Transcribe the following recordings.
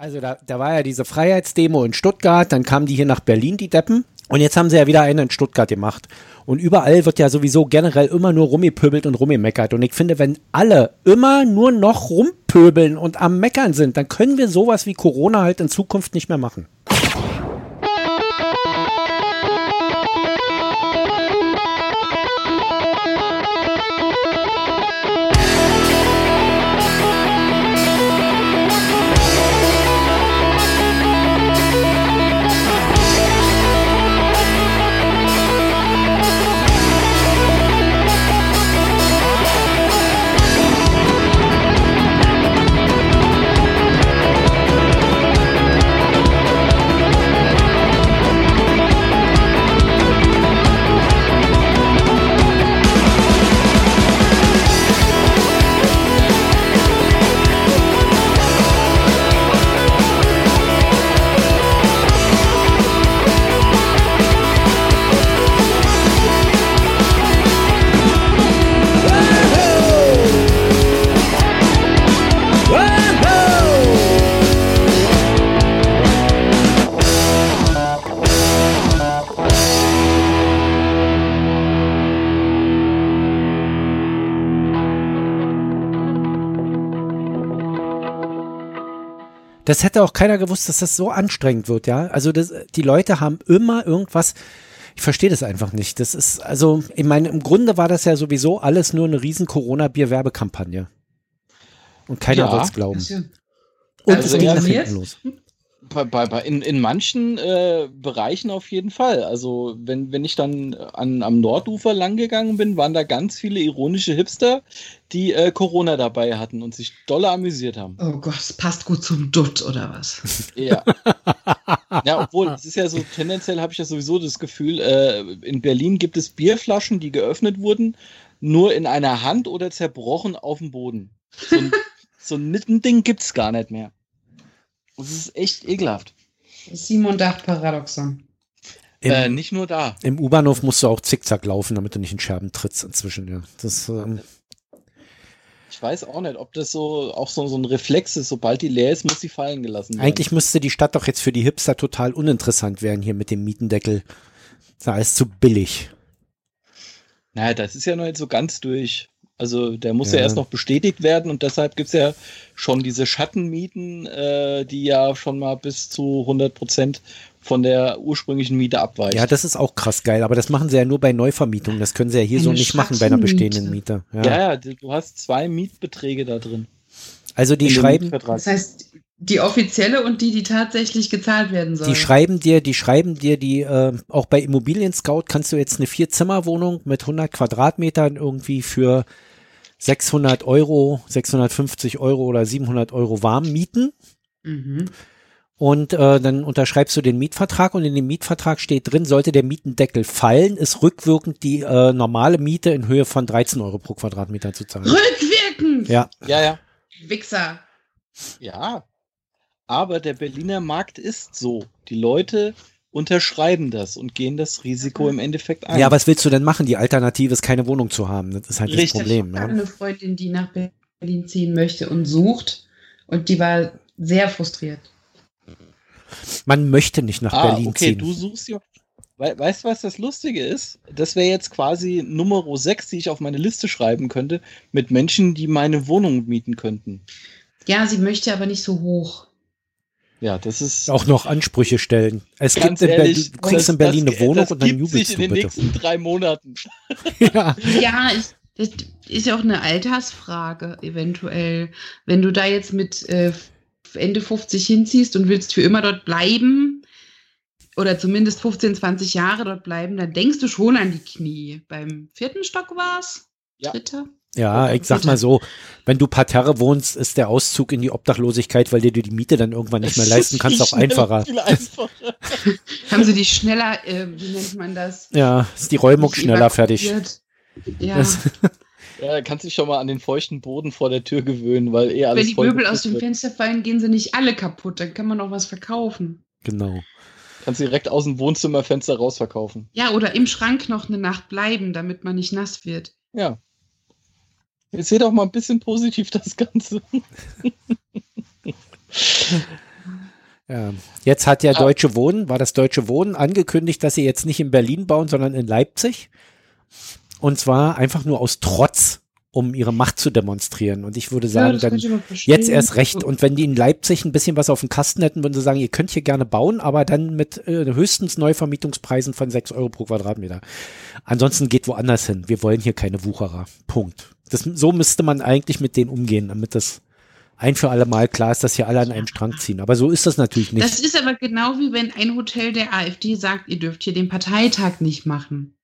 Also da, da war ja diese Freiheitsdemo in Stuttgart, dann kamen die hier nach Berlin, die Deppen. Und jetzt haben sie ja wieder eine in Stuttgart gemacht. Und überall wird ja sowieso generell immer nur rummipöbelt und rumgemeckert. Und ich finde, wenn alle immer nur noch rumpöbeln und am Meckern sind, dann können wir sowas wie Corona halt in Zukunft nicht mehr machen. Das hätte auch keiner gewusst, dass das so anstrengend wird, ja. Also das, die Leute haben immer irgendwas. Ich verstehe das einfach nicht. Das ist, also, ich meine, im Grunde war das ja sowieso alles nur eine riesen Corona-Bier-Werbekampagne. Und keiner Ja. wird es glauben. Und also es ging ja, nach hinten los. Bei, bei, bei in, in manchen äh, Bereichen auf jeden Fall. Also, wenn, wenn ich dann an, am Nordufer langgegangen bin, waren da ganz viele ironische Hipster, die äh, Corona dabei hatten und sich dolle amüsiert haben. Oh Gott, es passt gut zum Dutt oder was? Ja. ja, obwohl, es ist ja so, tendenziell habe ich ja sowieso das Gefühl, äh, in Berlin gibt es Bierflaschen, die geöffnet wurden, nur in einer Hand oder zerbrochen auf dem Boden. So ein, so ein Nittending gibt es gar nicht mehr. Das ist echt ekelhaft. Simon Dach Paradoxon. Im, Äh, nicht nur da. Im U-Bahnhof musst du auch zickzack laufen, damit du nicht in Scherben trittst inzwischen, ja. Das, ähm, Ich weiß auch nicht, ob das so auch so, so ein Reflex ist. Sobald die leer ist, muss sie fallen gelassen werden. eigentlich müsste die Stadt doch jetzt für die Hipster total uninteressant werden hier mit dem Mietendeckel. Das ist alles zu billig. Naja, das ist ja noch nicht so ganz durch. Also der muss ja, Ja. erst noch bestätigt werden und deshalb gibt's ja schon diese Schattenmieten, äh, die ja schon mal bis zu 100 Prozent von der ursprünglichen Miete abweichen. Ja, das ist auch krass geil, aber das machen sie ja nur bei Neuvermietungen. Das können sie ja hier so Eine nicht machen bei einer bestehenden Miete. Ja. ja, ja, du hast zwei Mietbeträge da drin. Also die In schreiben. Das heißt, die offizielle und die, die tatsächlich gezahlt werden soll. die schreiben dir, die schreiben dir, die äh, auch bei Immobilien Scout kannst du jetzt eine Vier-Zimmer-Wohnung mit 100 Quadratmetern irgendwie für 600 Euro, 650 Euro oder 700 Euro warm mieten. Mhm. Und äh, dann unterschreibst du den Mietvertrag und in dem Mietvertrag steht drin, sollte der Mietendeckel fallen, ist rückwirkend die äh, normale Miete in Höhe von 13 Euro pro Quadratmeter zu zahlen. Rückwirkend! Ja, Ja, ja. Wichser. Ja. Aber der Berliner Markt ist so. Die Leute unterschreiben das und gehen das Risiko im Endeffekt ein. ja, was willst du denn machen? Die Alternative ist keine Wohnung zu haben. Das ist halt Richtig. das Problem. Ich habe Ja. eine Freundin, die nach Berlin ziehen möchte und sucht. Und die war sehr frustriert. Man möchte nicht nach ah, Berlin okay, ziehen. du suchst ja. We weißt du, was das Lustige ist? Das wäre jetzt quasi Nummer 6, die ich auf meine Liste schreiben könnte, mit Menschen, die meine Wohnung mieten könnten. Ja, sie möchte aber nicht so hoch. Ja, das ist. auch noch Ansprüche stellen. Es gibt in ehrlich, Berlin, du kriegst das- in Berlin das- eine Wohnung das und dann jubelst sich du in den bitte. nächsten drei Monaten. Ja. Ja, ich, das ist ja auch eine Altersfrage, eventuell. Wenn du da jetzt mit äh, Ende 50 hinziehst und willst für immer dort bleiben, oder zumindest 15, 20 Jahre dort bleiben, dann denkst du schon an die Knie. Beim vierten Stock war's? Ja. Dritter? Ja, ich sag mal so, wenn du Parterre wohnst, ist der Auszug in die Obdachlosigkeit, weil dir du die Miete dann irgendwann nicht mehr leisten ist kannst, auch einfacher. Viel einfacher. Haben sie die schneller, äh, wie nennt man das? Ja, ist die Räumung schneller fertig. Ja. Das, Ja, da kannst dich schon mal an den feuchten Boden vor der Tür gewöhnen, weil eh alles Wenn die voll Möbel aus dem wird. Fenster fallen, gehen sie nicht alle kaputt. Dann kann man noch was verkaufen. genau. Kannst direkt aus dem Wohnzimmerfenster rausverkaufen. Ja, oder im Schrank noch eine Nacht bleiben, damit man nicht nass wird. Ja. Jetzt seht auch mal ein bisschen positiv das Ganze. Ja. Jetzt hat ja Deutsche Wohnen, war das Deutsche Wohnen angekündigt, dass sie jetzt nicht in Berlin bauen, sondern in Leipzig. Und zwar einfach nur aus Trotz, um ihre Macht zu demonstrieren. Und ich würde sagen, kann dann jetzt erst recht. Und wenn die in Leipzig ein bisschen was auf dem Kasten hätten, würden sie sagen, ihr könnt hier gerne bauen, aber dann mit äh, höchstens Neuvermietungspreisen von 6 Euro pro Quadratmeter. Ansonsten geht woanders hin. Wir wollen hier keine Wucherer. Punkt. Das, so müsste man eigentlich mit denen umgehen, damit das ein für alle Mal klar ist, dass hier alle an einem Strang ziehen. Aber so ist das natürlich nicht. Das ist aber genau wie wenn ein Hotel der AfD sagt, ihr dürft hier den Parteitag nicht machen.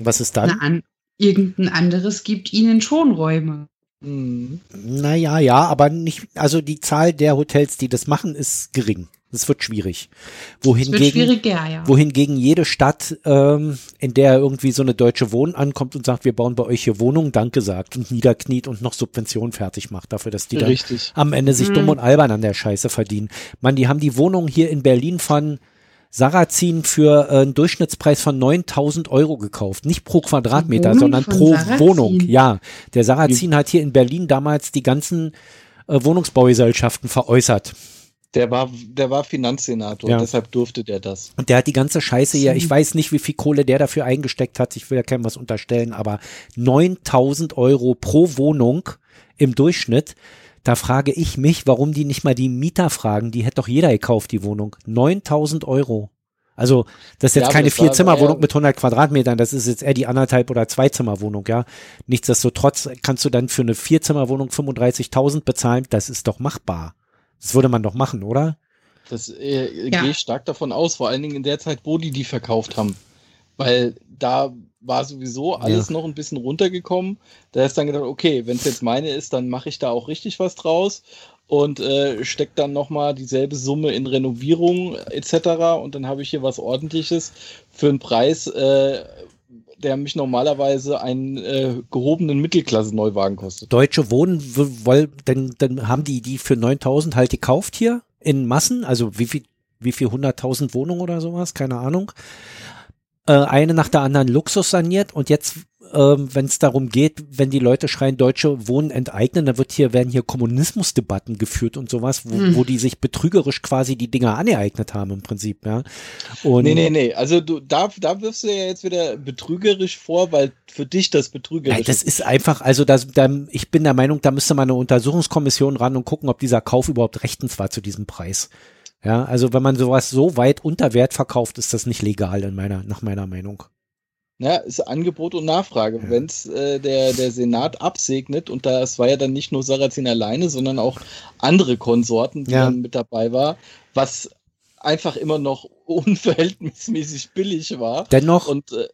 was ist dann? Na, an, irgendein anderes gibt ihnen schon Räume. Mhm. Naja, ja, aber nicht, also die Zahl der Hotels, die das machen, ist gering. Es wird schwierig. Es wird Wohingegen, schwieriger, ja. wohingegen jede Stadt, ähm, in der irgendwie so eine deutsche Wohnen ankommt und sagt, wir bauen bei euch hier Wohnungen, Danke sagt und niederkniet und noch Subventionen fertig macht dafür, dass die dann Richtig. am Ende sich Mhm. dumm und albern an der Scheiße verdienen. Man, die haben die Wohnung hier in Berlin von Sarrazin für äh, einen Durchschnittspreis von 9000 Euro gekauft. Nicht pro Quadratmeter, sondern pro Sarrazin? Wohnung. Ja, der Sarrazin hat hier in Berlin damals die ganzen äh, Wohnungsbaugesellschaften veräußert. Der war, der war Finanzsenator, Ja. deshalb durfte der das. Und der hat die ganze Scheiße hier, ich weiß nicht, wie viel Kohle der dafür eingesteckt hat, ich will ja keinem was unterstellen, aber 9000 Euro pro Wohnung im Durchschnitt. Da frage ich mich, warum die nicht mal die Mieter fragen. Die hätte doch jeder gekauft, die Wohnung. 9000 Euro. Also, das ist jetzt Ja, keine Vierzimmerwohnung ja- mit 100 Quadratmetern. Das ist jetzt eher die anderthalb oder Zweizimmerwohnung, ja. Nichtsdestotrotz kannst du dann für eine Vierzimmerwohnung 35.000 bezahlen. Das ist doch machbar. Das würde man doch machen, oder? Das äh, Ja. gehe ich stark davon aus, vor allen Dingen in der Zeit, wo die die verkauft haben. Weil da war sowieso alles noch ein bisschen runtergekommen. Da ist dann gedacht, okay, wenn es jetzt meine ist, dann mache ich da auch richtig was draus und äh, steck dann nochmal dieselbe Summe in Renovierung etc. Und dann habe ich hier was ordentliches für einen Preis, äh, der mich normalerweise einen äh, gehobenen Mittelklasse-Neuwagen kostet. Deutsche Wohnen w- woll, dann, dann haben die die für 9000 halt gekauft hier in Massen, also wie viel, wie viel 100.000 Wohnungen oder sowas, keine Ahnung. Äh, eine nach der anderen Luxus saniert und jetzt, ähm, wenn es darum geht, wenn die Leute schreien, Deutsche Wohnen enteignen, dann wird hier, werden hier Kommunismusdebatten geführt und sowas, wo, Hm. wo die sich betrügerisch quasi die Dinger angeeignet haben im Prinzip, ja. Und Nee, nee, nee. Also du, da, da wirfst du ja jetzt wieder betrügerisch vor, weil für dich das betrügerisch Ja, das ist einfach, also das, da, ich bin der Meinung, da müsste man eine Untersuchungskommission ran und gucken, ob dieser Kauf überhaupt rechtens war zu diesem Preis. Ja, also wenn man sowas so weit unter Wert verkauft, ist das nicht legal in meiner, nach meiner Meinung. Ja, ist Angebot und Nachfrage. Ja. Wenn's äh, der, der Senat absegnet, und das war ja dann nicht nur Sarrazin alleine, sondern auch andere Konsorten, die Ja. dann mit dabei war, was einfach immer noch unverhältnismäßig billig war. Dennoch, Und äh,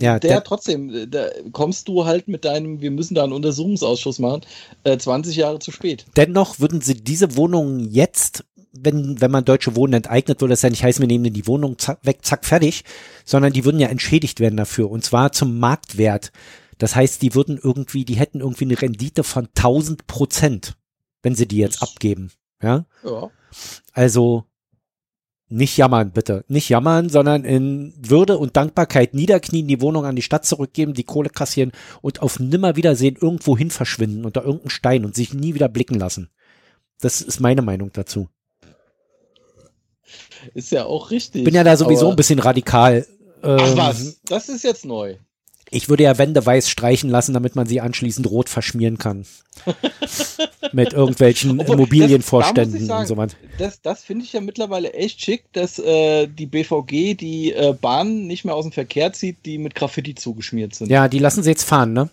ja, der der, trotzdem, da kommst du halt mit deinem, wir müssen da einen Untersuchungsausschuss machen, äh, 20 Jahre zu spät. dennoch würden sie diese Wohnungen jetzt, wenn, wenn man deutsche Wohnen enteignet, würde das ja nicht heißen, wir nehmen die Wohnung zack, weg, zack, fertig, sondern die würden ja entschädigt werden dafür und zwar zum Marktwert. Das heißt, die würden irgendwie, die hätten irgendwie eine Rendite von 1000 Prozent, wenn sie die jetzt Das- abgeben. Ja. Ja. Also nicht jammern, bitte. Nicht jammern, sondern in Würde und Dankbarkeit niederknien, die Wohnung an die Stadt zurückgeben, die Kohle kassieren und auf Nimmerwiedersehen irgendwo hin verschwinden unter irgendeinem Stein und sich nie wieder blicken lassen. Das ist meine Meinung dazu. Ist ja auch richtig. Bin ja da sowieso ein bisschen radikal. Ach Ähm, was, das ist jetzt neu. Ich würde ja Wände weiß streichen lassen, damit man sie anschließend rot verschmieren kann. Mit irgendwelchen Obwohl, Immobilienvorständen das- da muss und so sagen, was. Das, das finde ich ja mittlerweile echt schick, dass äh, die BVG die äh, Bahnen nicht mehr aus dem Verkehr zieht, die mit Graffiti zugeschmiert sind. Ja, die lassen sie jetzt fahren, ne?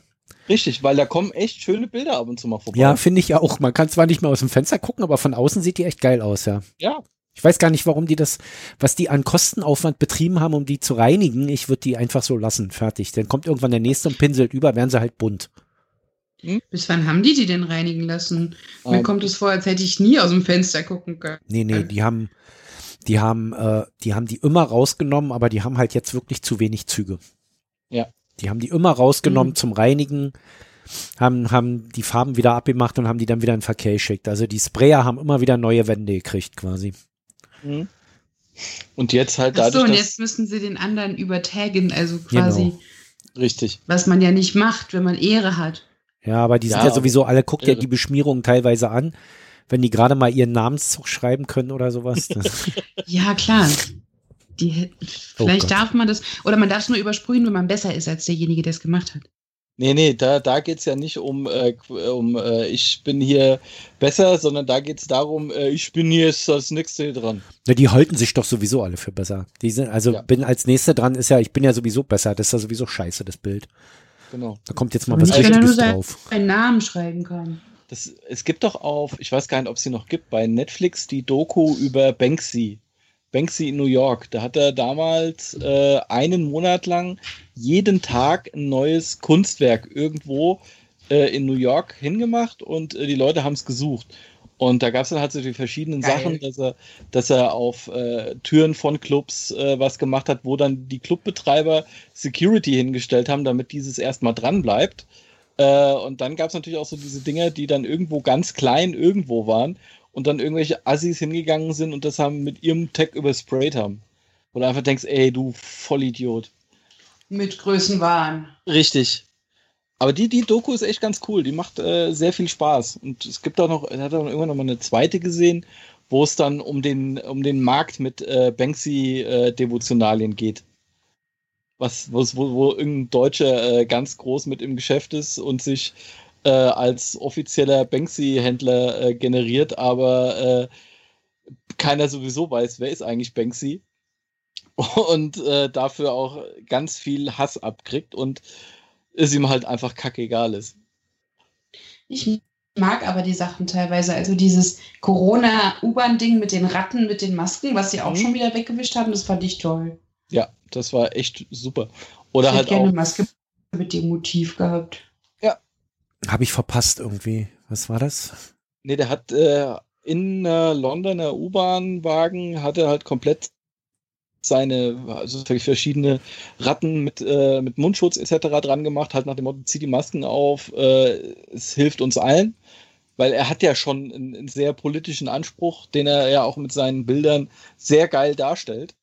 Richtig, weil da kommen echt schöne Bilder ab und zu mal vorbei. Ja, finde ich auch. Man kann zwar nicht mehr aus dem Fenster gucken, aber von außen sieht die echt geil aus, ja. ja. Ich weiß gar nicht, warum die das, was die an Kostenaufwand betrieben haben, um die zu reinigen. Ich würde die einfach so lassen, fertig. Dann kommt irgendwann der nächste und pinselt über, werden sie halt bunt. Bis wann haben die die denn reinigen lassen? Mir Ähm, kommt es vor, als hätte ich nie aus dem Fenster gucken können. Nee, nee, die haben, die haben, äh, die haben die immer rausgenommen, aber die haben halt jetzt wirklich zu wenig Züge. Ja. Die haben die immer rausgenommen Mhm. zum Reinigen, haben, haben die Farben wieder abgemacht und haben die dann wieder in den Verkehr geschickt. Also die Sprayer haben immer wieder neue Wände gekriegt quasi. Mhm. Und jetzt halt Ach so, dadurch, und dass, jetzt müssen sie den anderen übertaggen, also quasi, Genau. richtig. was man ja nicht macht, wenn man Ehre hat. Ja, aber die sind Ja, ja sowieso alle, guckt ja die Beschmierungen teilweise an. wenn die gerade mal ihren Namenszug schreiben können oder sowas. ja, klar. Die, Oh vielleicht Gott. darf man das, oder man darf es nur übersprühen, wenn man besser ist als derjenige, der es gemacht hat. Nee, nee, da, da geht es ja nicht um, äh, qu- um äh, ich bin hier besser, sondern da geht es darum, äh, ich bin hier als Nächste hier dran. Na, die halten sich doch sowieso alle für besser. Die sind, also Ja. bin als Nächster dran, ist ja, ich bin ja sowieso besser. Das ist ja sowieso scheiße, das Bild. Genau. Da kommt jetzt mal Aber was er nur Richtiges sein- drauf. Einen Namen schreiben kann. Das, es gibt doch auf, ich weiß gar nicht, ob es sie noch gibt, bei Netflix die Doku über Banksy. Banksy in New York. Da hat er damals äh, einen Monat lang jeden Tag ein neues Kunstwerk irgendwo äh, in New York hingemacht und äh, die Leute haben es gesucht. Und da gab es dann halt so die verschiedenen Geil. Sachen, dass er, dass er auf äh, Türen von Clubs äh, was gemacht hat, wo dann die Clubbetreiber Security hingestellt haben, damit dieses erstmal dran bleibt. Äh, und dann gab es natürlich auch so diese Dinger, die dann irgendwo ganz klein irgendwo waren und dann irgendwelche Assis hingegangen sind und das haben mit ihrem Tech übersprayt haben. Wo du einfach denkst, ey, du Vollidiot. Mit Größenwahn. Richtig. Aber die, die Doku ist echt ganz cool. Die macht äh, sehr viel Spaß. Und es gibt auch noch, er hat auch irgendwann noch mal eine zweite gesehen, wo es dann um den, um den Markt mit äh, Banksy-Devotionalien geht. Was, wo, wo, irgendein Deutscher äh, ganz groß mit im Geschäft ist und sich äh, als offizieller Banksy-Händler äh, generiert, aber äh, keiner sowieso weiß, wer ist eigentlich Banksy. Und äh, dafür auch ganz viel Hass abkriegt und es ihm halt einfach kackegal ist. Ich mag aber die Sachen teilweise. Also dieses Corona-U-Bahn-Ding mit den Ratten, mit den Masken, was sie auch Mhm. schon wieder weggewischt haben, das fand ich toll. Ja, das war echt super. Oder ich halt hätte gerne auch. eine Maske mit dem Motiv gehabt. Habe ich verpasst irgendwie. Was war das? Nee, der hat äh, in äh, Londoner U-Bahn-Wagen hat er halt komplett seine, also verschiedene Ratten mit, äh, mit Mundschutz etc. dran gemacht, halt nach dem Motto, zieh die Masken auf, äh, es hilft uns allen. Weil er hat ja schon einen, einen sehr politischen Anspruch, den er ja auch mit seinen Bildern sehr geil darstellt.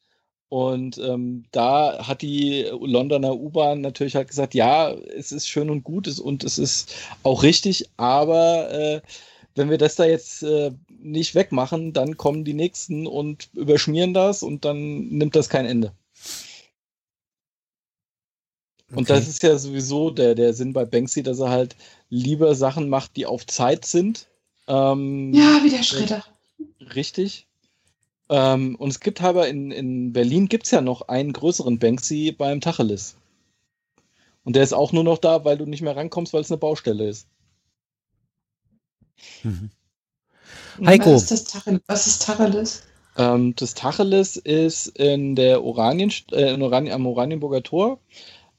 Und ähm, da hat die Londoner U-Bahn natürlich halt gesagt, ja, es ist schön und gut es- und es ist auch richtig, aber äh, wenn wir das da jetzt äh, nicht wegmachen, dann kommen die nächsten und überschmieren das und dann nimmt das kein Ende. Und Okay. das ist ja sowieso der, der Sinn bei Banksy, dass er halt lieber Sachen macht, die auf Zeit sind. Ähm, Ja, wie der Schredder. Richtig. Ähm, und es gibt aber in, in Berlin gibt es ja noch einen größeren Banksy beim Tacheles. Und der ist auch nur noch da, weil du nicht mehr rankommst, weil es eine Baustelle ist. Mhm. Heiko. Was ist das Tacheles? Was ist Tacheles? Ähm, das Tacheles ist in der Oranien, äh, in Oranien, am Oranienburger Tor.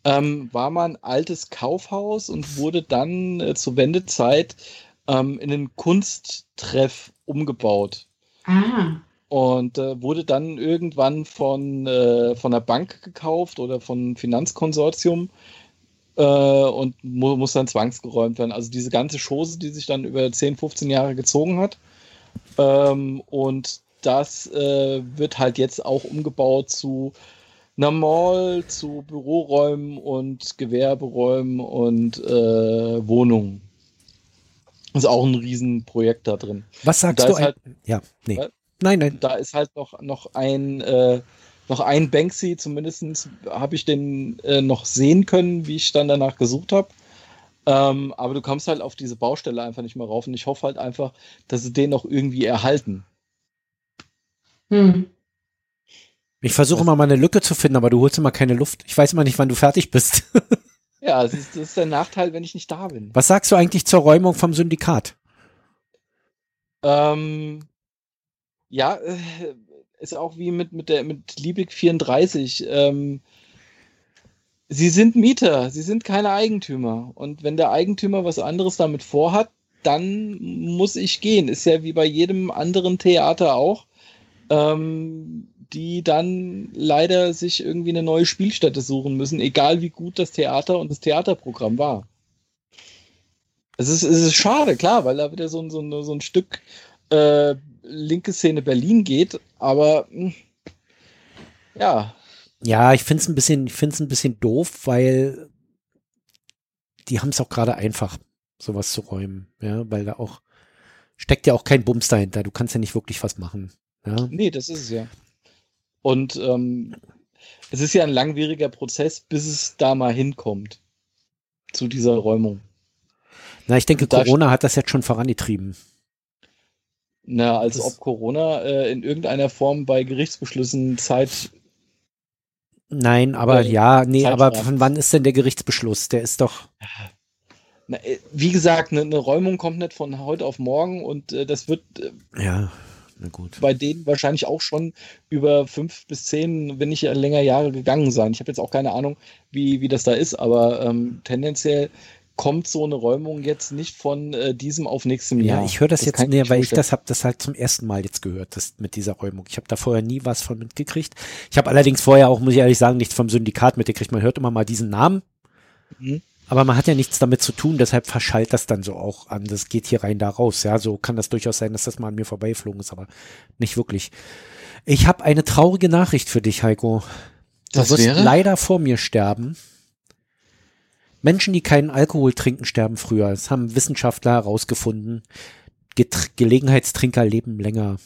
Ähm, war mal ein altes Kaufhaus und wurde dann äh, zur Wendezeit ähm, in einen Kunsttreff umgebaut. Ah, Und äh, wurde dann irgendwann von, äh, von der Bank gekauft oder von einem Finanzkonsortium äh, und mu muss dann zwangsgeräumt werden. Also diese ganze Chose, die sich dann über 10, 15 Jahre gezogen hat. Ähm, und das äh, wird halt jetzt auch umgebaut zu einer Mall, zu Büroräumen und Gewerberäumen und äh, Wohnungen. Ist auch ein Riesenprojekt da drin. Was sagst du? Ein, halt- ja, nee. Nein, nein. da ist halt noch, noch ein äh, noch ein Banksy, zumindest habe ich den äh, noch sehen können, wie ich dann danach gesucht habe. Ähm, aber du kommst halt auf diese Baustelle einfach nicht mehr rauf und ich hoffe halt einfach, dass sie den noch irgendwie erhalten. hm. Ich versuche immer mal eine Lücke zu finden, aber du holst immer keine Luft. Ich weiß immer nicht, wann du fertig bist. Ja, das ist, das ist der Nachteil, wenn ich nicht da bin. Was sagst du eigentlich zur Räumung vom Syndikat? Ähm, ja, äh, ist auch wie mit, mit, der, mit Liebig 34. Ähm, sie sind Mieter, sie sind keine Eigentümer. Und wenn der Eigentümer was anderes damit vorhat, dann muss ich gehen. Ist ja wie bei jedem anderen Theater auch. Ähm, die dann leider sich irgendwie eine neue Spielstätte suchen müssen, egal wie gut das Theater und das Theaterprogramm war. Es ist, es ist schade, klar, weil da wieder so, ein- so, ein- so ein Stück äh, linke Szene Berlin geht, aber mh, ja, Ja, ich finde es ein bisschen, ich finde es ein bisschen doof, weil die haben es auch gerade einfach, sowas zu räumen, ja, weil da auch steckt ja auch kein Bums dahinter. Du kannst ja nicht wirklich was machen. Ja. Nee, das ist es ja. Und ähm, es ist ja ein langwieriger Prozess, bis es da mal hinkommt. Zu dieser Räumung. Na, ich denke, Corona hat das jetzt schon vorangetrieben. Na, als das ob Corona äh, in irgendeiner Form bei Gerichtsbeschlüssen Zeit. Nein, aber äh, ja, nee, Zeit aber von wann ist denn der Gerichtsbeschluss? Der ist doch. Na, äh, wie gesagt, eine, eine, Räumung kommt nicht von heute auf morgen und äh, das wird. Äh, ja. Bei denen wahrscheinlich auch schon über fünf bis zehn, wenn nicht länger Jahre gegangen sein. Ich habe jetzt auch keine Ahnung, wie, wie das da ist, aber ähm, tendenziell kommt so eine Räumung jetzt nicht von äh, diesem auf nächstem Jahr. Ja, ich höre das, das jetzt, nee, weil ich das habe das halt zum ersten Mal jetzt gehört, das mit dieser Räumung. Ich habe da vorher nie was von mitgekriegt. Ich habe allerdings vorher auch, muss ich ehrlich sagen, nichts vom Syndikat mitgekriegt. Man hört immer mal diesen Namen. Mhm. Aber man hat ja nichts damit zu tun, deshalb verschallt das dann so auch an. Das geht hier rein, da raus. Ja, so kann das durchaus sein, dass das mal an mir vorbeiflogen ist, aber nicht wirklich. Ich habe eine traurige Nachricht für dich, Heiko. Du das wirst wäre? leider vor mir sterben. Menschen, die keinen Alkohol trinken, sterben früher. Das haben Wissenschaftler herausgefunden. Get Gelegenheitstrinker leben länger.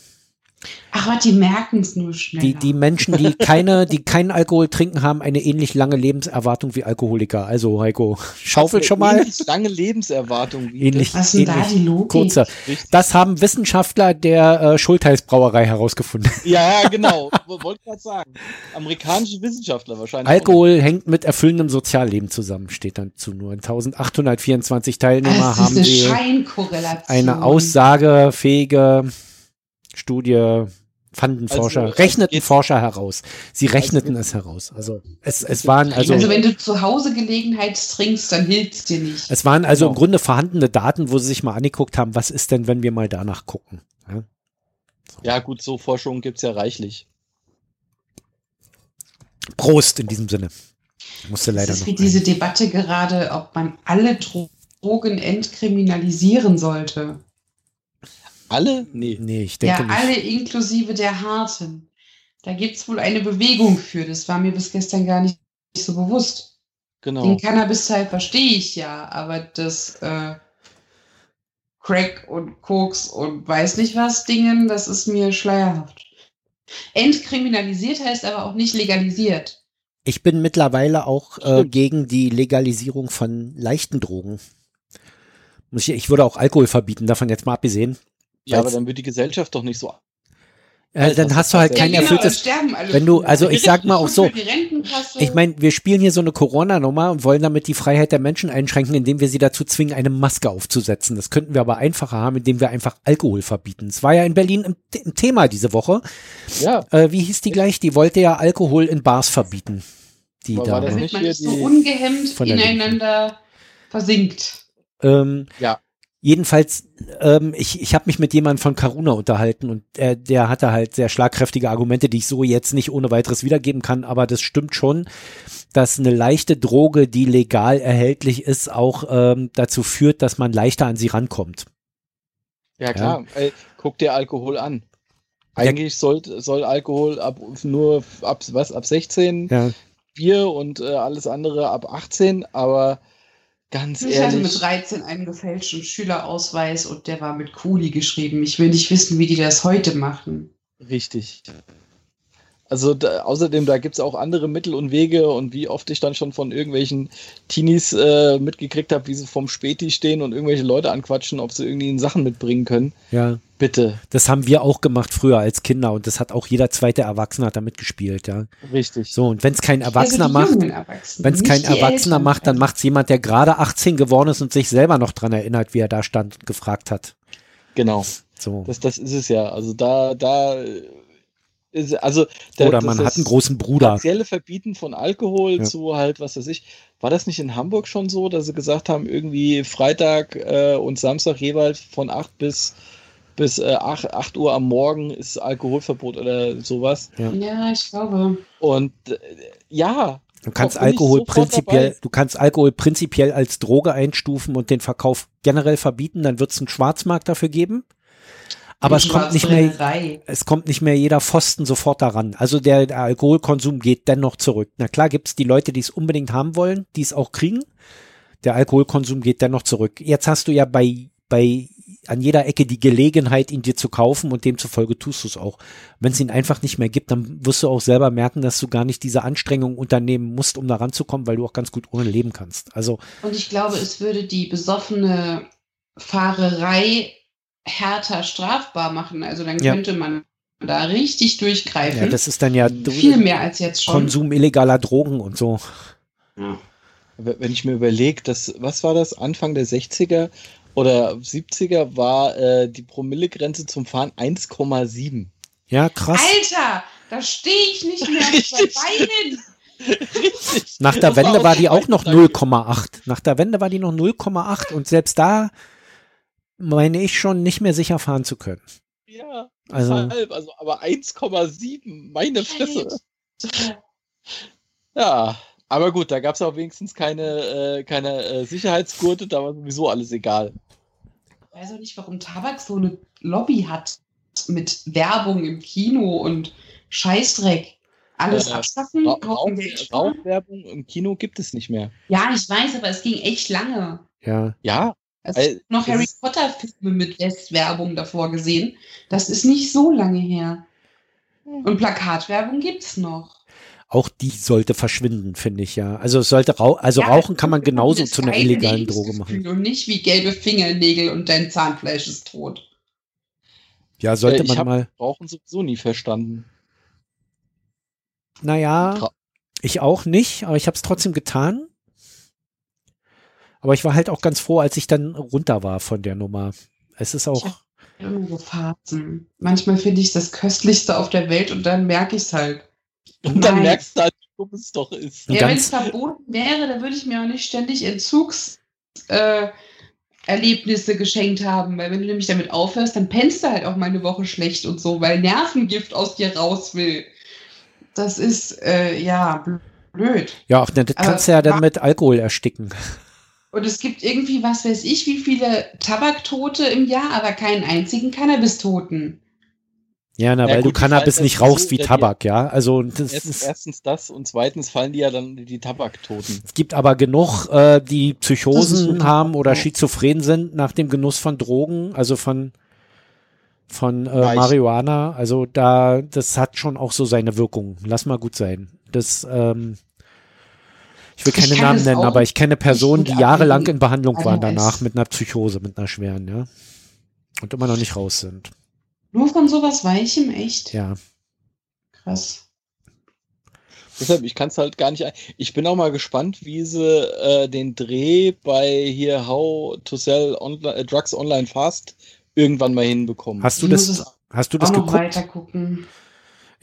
Ach, was, die merken es nur schnell. Die, die Menschen, die keine, die keinen Alkohol trinken, haben eine ähnlich lange Lebenserwartung wie Alkoholiker. Also, Heiko, schaufel schon mal. Ähnlich lange Lebenserwartung. Wie ähnlich, Was ist da die Logik? Kurzer. Das haben Wissenschaftler der äh, Schultheißbrauerei herausgefunden. Ja, genau. Wollte gerade sagen. Amerikanische Wissenschaftler wahrscheinlich. Alkohol auch. hängt mit erfüllendem Sozialleben zusammen, steht dann zu nur. 1824 Teilnehmer haben eine eine aussagefähige Studie fanden Forscher, also, rechneten Forscher heraus. Sie rechneten also, es heraus. Also es, es waren also. Also wenn du zu Hause Gelegenheit trinkst, dann hilft dir nicht. Es waren also genau. im Grunde vorhandene Daten, wo sie sich mal angeguckt haben, was ist denn, wenn wir mal danach gucken. Ja, so. ja gut, so Forschung gibt's ja reichlich. Prost in diesem Sinne. Musste leider das ist wie diese Debatte gerade, ob man alle Drogen entkriminalisieren sollte. Alle? Nee. Nee, ich denke ja, nicht. alle inklusive der Harten. Da gibt es wohl eine Bewegung für. Das war mir bis gestern gar nicht, so bewusst. Genau. Den Cannabis-Teil verstehe ich ja, aber das äh, Crack und Koks und weiß nicht was Dingen, das ist mir schleierhaft. Entkriminalisiert heißt aber auch nicht legalisiert. Ich bin mittlerweile auch äh, gegen die Legalisierung von leichten Drogen. Ich würde auch Alkohol verbieten, davon jetzt mal abgesehen. Ja, aber dann wird die Gesellschaft doch nicht so. Äh, dann hast du halt kein erfülltes. Wenn du, also ich sag mal auch so, ich meine, wir spielen hier so eine Corona-Nummer und wollen damit die Freiheit der Menschen einschränken, indem wir sie dazu zwingen, eine Maske aufzusetzen. Das könnten wir aber einfacher haben, indem wir einfach Alkohol verbieten. Es war ja in Berlin ein, ein Thema diese Woche. Ja. Äh, wie hieß die gleich? Die wollte ja Alkohol in Bars verbieten. Die aber da. War das nicht man so ungehemmt ineinander versinkt. Ähm, ja. Jedenfalls, ähm, ich, ich habe mich mit jemandem von Karuna unterhalten und äh, der hatte halt sehr schlagkräftige Argumente, die ich so jetzt nicht ohne weiteres wiedergeben kann, aber das stimmt schon, dass eine leichte Droge, die legal erhältlich ist, auch ähm, dazu führt, dass man leichter an sie rankommt. Ja klar, ja. Ey, guck dir Alkohol an. Eigentlich soll, soll Alkohol ab nur ab was ab 16 ja. Bier und äh, alles andere ab 18, aber Ganz ich ehrlich. hatte mit 13 einen gefälschten Schülerausweis und der war mit Kuli geschrieben. Ich will nicht wissen, wie die das heute machen. Richtig. Also da, außerdem, da gibt es auch andere Mittel und Wege und wie oft ich dann schon von irgendwelchen Teenies äh, mitgekriegt habe, wie sie vom Späti stehen und irgendwelche Leute anquatschen, ob sie irgendwie Sachen mitbringen können. Ja. Bitte. Das haben wir auch gemacht früher als Kinder und das hat auch jeder zweite Erwachsene hat da mitgespielt, ja. Richtig. So, und wenn es kein Erwachsener also macht, wenn es kein Erwachsener Eltern. macht, dann macht es jemand, der gerade 18 geworden ist und sich selber noch dran erinnert, wie er da stand und gefragt hat. Genau. So. Das, das ist es ja. Also da, da also der, oder man hat einen großen Bruder. Partielle Verbieten von Alkohol ja. zu halt, was weiß ich. War das nicht in Hamburg schon so, dass sie gesagt haben, irgendwie Freitag äh, und Samstag jeweils von 8 bis bis äh, 8, 8 Uhr am Morgen ist Alkoholverbot oder sowas. Ja, ja ich glaube. Und äh, ja. Du kannst Alkohol prinzipiell, du kannst Alkohol prinzipiell als Droge einstufen und den Verkauf generell verbieten, dann wird es einen Schwarzmarkt dafür geben. Aber es kommt nicht mehr, es kommt nicht mehr jeder Pfosten sofort daran. Also der, der Alkoholkonsum geht dennoch zurück. Na klar gibt's die Leute, die es unbedingt haben wollen, die es auch kriegen. Der Alkoholkonsum geht dennoch zurück. Jetzt hast du ja bei bei an jeder Ecke die Gelegenheit, ihn dir zu kaufen und demzufolge tust du es auch. Wenn es ihn einfach nicht mehr gibt, dann wirst du auch selber merken, dass du gar nicht diese Anstrengung unternehmen musst, um da ranzukommen, weil du auch ganz gut ohne leben kannst. Also Und ich glaube, es würde die besoffene Fahrerei härter strafbar machen. Also dann Ja. könnte man da richtig durchgreifen. ja, das ist dann ja Viel mehr als jetzt schon. Konsum illegaler Drogen und so. Ja. Wenn ich mir überlege, dass, was war das, Anfang der 60er oder 70er war äh, die Promillegrenze zum Fahren 1,7. Ja, krass. Alter, da stehe ich nicht mehr Richtig. Beinen. Richtig. Nach der Wende war die auch noch Gedanke. 0,8. Nach der Wende war die noch 0,8 und selbst da meine ich schon nicht mehr sicher fahren zu können. Ja, Also halb, also aber 1,7, meine Fresse. Ja, aber gut, da gab es auch wenigstens keine, äh, keine äh, Sicherheitsgurte, da war sowieso alles egal. Ich weiß auch nicht, warum Tabak so eine Lobby hat mit Werbung im Kino und Scheißdreck. Alles Äh, abschaffen, Ra kaufen Geld. Rauchwerbung im Kino gibt es nicht mehr. Ja, ich weiß, aber es ging echt lange. ja, Ja, Es Weil gibt noch Harry ist- Potter Filme mit Westwerbung davor gesehen. Das ist nicht so lange her. Und Plakatwerbung gibt's noch. auch die sollte verschwinden, finde ich ja. Also es sollte rau also Ja, rauchen kann man genauso zu einer illegalen Droge machen. Und nicht wie gelbe Fingernägel und dein Zahnfleisch ist tot. Ja, sollte Äh, ich man mal. Rauchen sowieso nie verstanden. Naja, Tra- ich auch nicht, aber ich habe es trotzdem getan. Aber ich war halt auch ganz froh, als ich dann runter war von der Nummer. Es ist auch, so Phasen. Manchmal finde ich das Köstlichste auf der Welt und dann merke ich es halt. Und dann Nein. merkst du halt, wie dumm es doch ist. Ja, wenn es verboten wäre, dann würde ich mir auch nicht ständig Entzugs äh, Erlebnisse geschenkt haben, weil wenn du nämlich damit aufhörst, dann pennst du halt auch mal eine Woche schlecht und so, weil Nervengift aus dir raus will. Das ist äh, ja blöd. ja, auch das Aber kannst du ja dann wa- mit Alkohol ersticken. Und es gibt irgendwie, was weiß ich, wie viele Tabaktote im Jahr, aber keinen einzigen Cannabis-Toten. Ja, na, Ja, weil gut, du Cannabis nicht rauchst wie. Tabak, ja. Also das Erst, ist, erstens das und zweitens fallen die ja dann die Tabaktoten. es gibt aber genug, äh, die Psychosen haben oder schizophren sind nach dem Genuss von Drogen, also von von äh, Marihuana. Also da, das hat schon auch so seine Wirkung. Lass mal gut sein. Das, ähm, ich will Ich keine kann Namen nennen, aber ich kenne Personen, die jahrelang in Behandlung waren danach mit einer Psychose, mit einer schweren, ja. Und immer noch nicht raus sind. Nur von sowas Weichem, echt? Ja. Krass. Deshalb, ich kann es halt gar nicht. ein- Ich bin auch mal gespannt, wie sie äh, den Dreh bei hier How to Sell Onli- äh, Drugs Online Fast irgendwann mal hinbekommen. Hast du Ich muss das, es hast du das auch noch geguckt?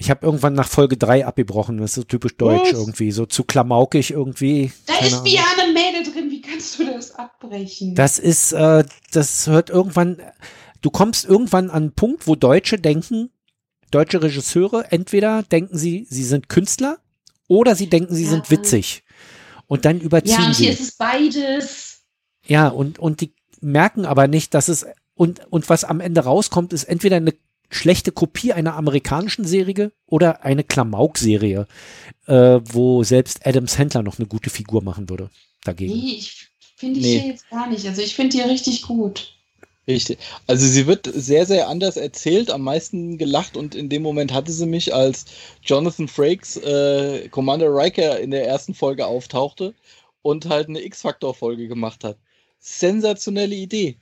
Ich habe irgendwann nach Folge 3 abgebrochen. Das ist so typisch deutsch Was? irgendwie. So zu klamaukig irgendwie. Da Keine ist Ahnung. Biane Mädel drin, wie kannst du das abbrechen? Das ist, äh, das hört irgendwann, du kommst irgendwann an einen Punkt, wo Deutsche denken, deutsche Regisseure, entweder denken sie, sie sind Künstler oder sie denken, sie Ja. sind witzig. Und dann überziehen ja, und hier sie. ist es beides. Ja, und, und die merken aber nicht, dass es, und, und was am Ende rauskommt, ist entweder eine schlechte Kopie einer amerikanischen Serie oder eine Klamauk-Serie, äh, wo selbst Adam Sandler noch eine gute Figur machen würde dagegen. Nee, ich finde ich Nee. hier jetzt gar nicht. Also ich finde die richtig gut. Richtig. Also sie wird sehr, sehr anders erzählt, am meisten gelacht und in dem Moment hatte sie mich, als Jonathan Frakes äh, Commander Riker in der ersten Folge auftauchte und halt eine X-Factor-Folge gemacht hat. Sensationelle Idee.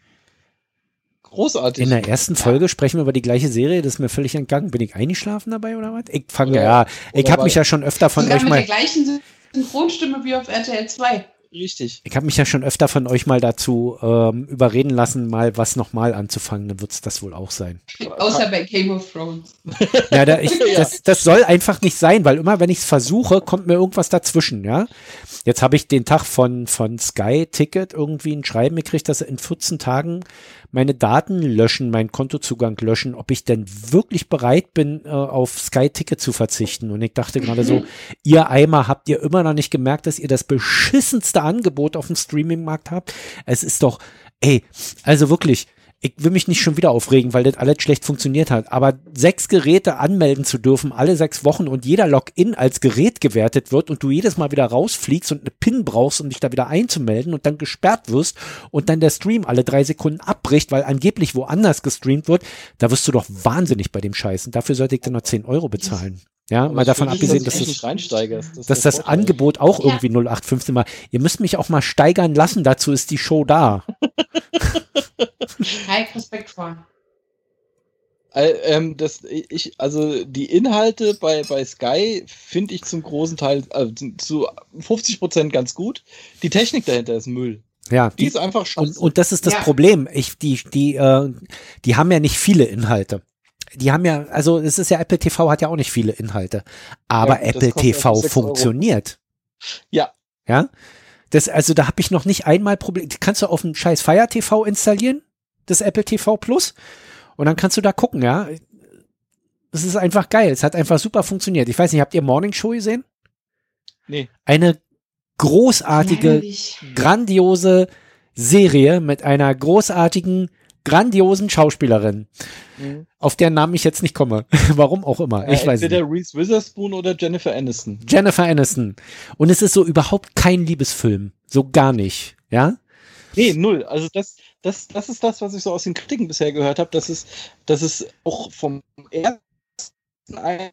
Großartig. In der ersten Folge sprechen wir über die gleiche Serie, das ist mir völlig entgangen. Bin ich eingeschlafen dabei oder was? Ich fange ja, ich habe mich ja schon öfter von euch mit der mal, gleichen Synchronstimme wie auf RTL 2. Richtig. ich habe mich ja schon öfter von euch mal dazu ähm, überreden lassen, mal was nochmal anzufangen. Dann wird's das wohl auch sein. Außer bei Game of Thrones. Ja, da, ich, Ja. das, das soll einfach nicht sein, weil immer, wenn ich es versuche, kommt mir irgendwas dazwischen, ja. Jetzt habe ich den Tag von, von Sky Ticket irgendwie ein Schreiben gekriegt, dass sie in 14 Tagen meine Daten löschen, meinen Kontozugang löschen, ob ich denn wirklich bereit bin, äh, auf Sky Ticket zu verzichten. Und ich dachte gerade so, ihr Eimer, habt ihr immer noch nicht gemerkt, dass ihr das beschissenste Angebot auf dem Streaming-Markt habt? Es ist doch, ey, also wirklich, ich will mich nicht schon wieder aufregen, weil das alles schlecht funktioniert hat. Aber sechs Geräte anmelden zu dürfen, alle sechs Wochen und jeder Login als Gerät gewertet wird und du jedes Mal wieder rausfliegst und eine PIN brauchst, um dich da wieder einzumelden und dann gesperrt wirst und dann der Stream alle drei Sekunden abbricht, weil angeblich woanders gestreamt wird, da wirst du doch wahnsinnig bei dem Scheiß. Und dafür sollte ich dann noch 10 Euro bezahlen. Ja, mal davon abgesehen, dass, das, das, dass das Angebot auch Ja. irgendwie 0815 war. Ihr müsst mich auch mal steigern lassen, dazu ist die Show da. High Respekt vor. Äh, ähm, das, ich, also die Inhalte bei, bei Sky finde ich zum großen Teil, also zu 50 Prozent ganz gut. Die Technik dahinter ist Müll. Ja, Die ist einfach Und, scheiße. und das ist das Ja. Problem. Ich, die, die, äh, die haben ja nicht viele Inhalte. Die haben ja, also es ist ja Apple TV hat ja auch nicht viele Inhalte. Aber Ja, das Apple TV funktioniert. Ja. Ja. Das, also da habe ich noch nicht einmal Problem. Kannst du auf dem scheiß Fire TV installieren? Das Apple TV Plus? Und dann kannst du da gucken, ja. Es ist einfach geil. Es hat einfach super funktioniert. Ich weiß nicht, habt ihr Morning Show gesehen? nee. Eine großartige Langweilig. grandiose Serie mit einer großartigen, grandiosen Schauspielerin, Mhm. auf deren Namen ich jetzt nicht komme. Warum auch immer. Ich äh, weiß entweder nicht. Reese Witherspoon oder Jennifer Aniston. Jennifer Aniston. Und es ist so überhaupt kein Liebesfilm. So gar nicht. Ja? Nee, null. Also das, das, das ist das, was ich so aus den Kritiken bisher gehört habe, dass es, dass es auch vom ersten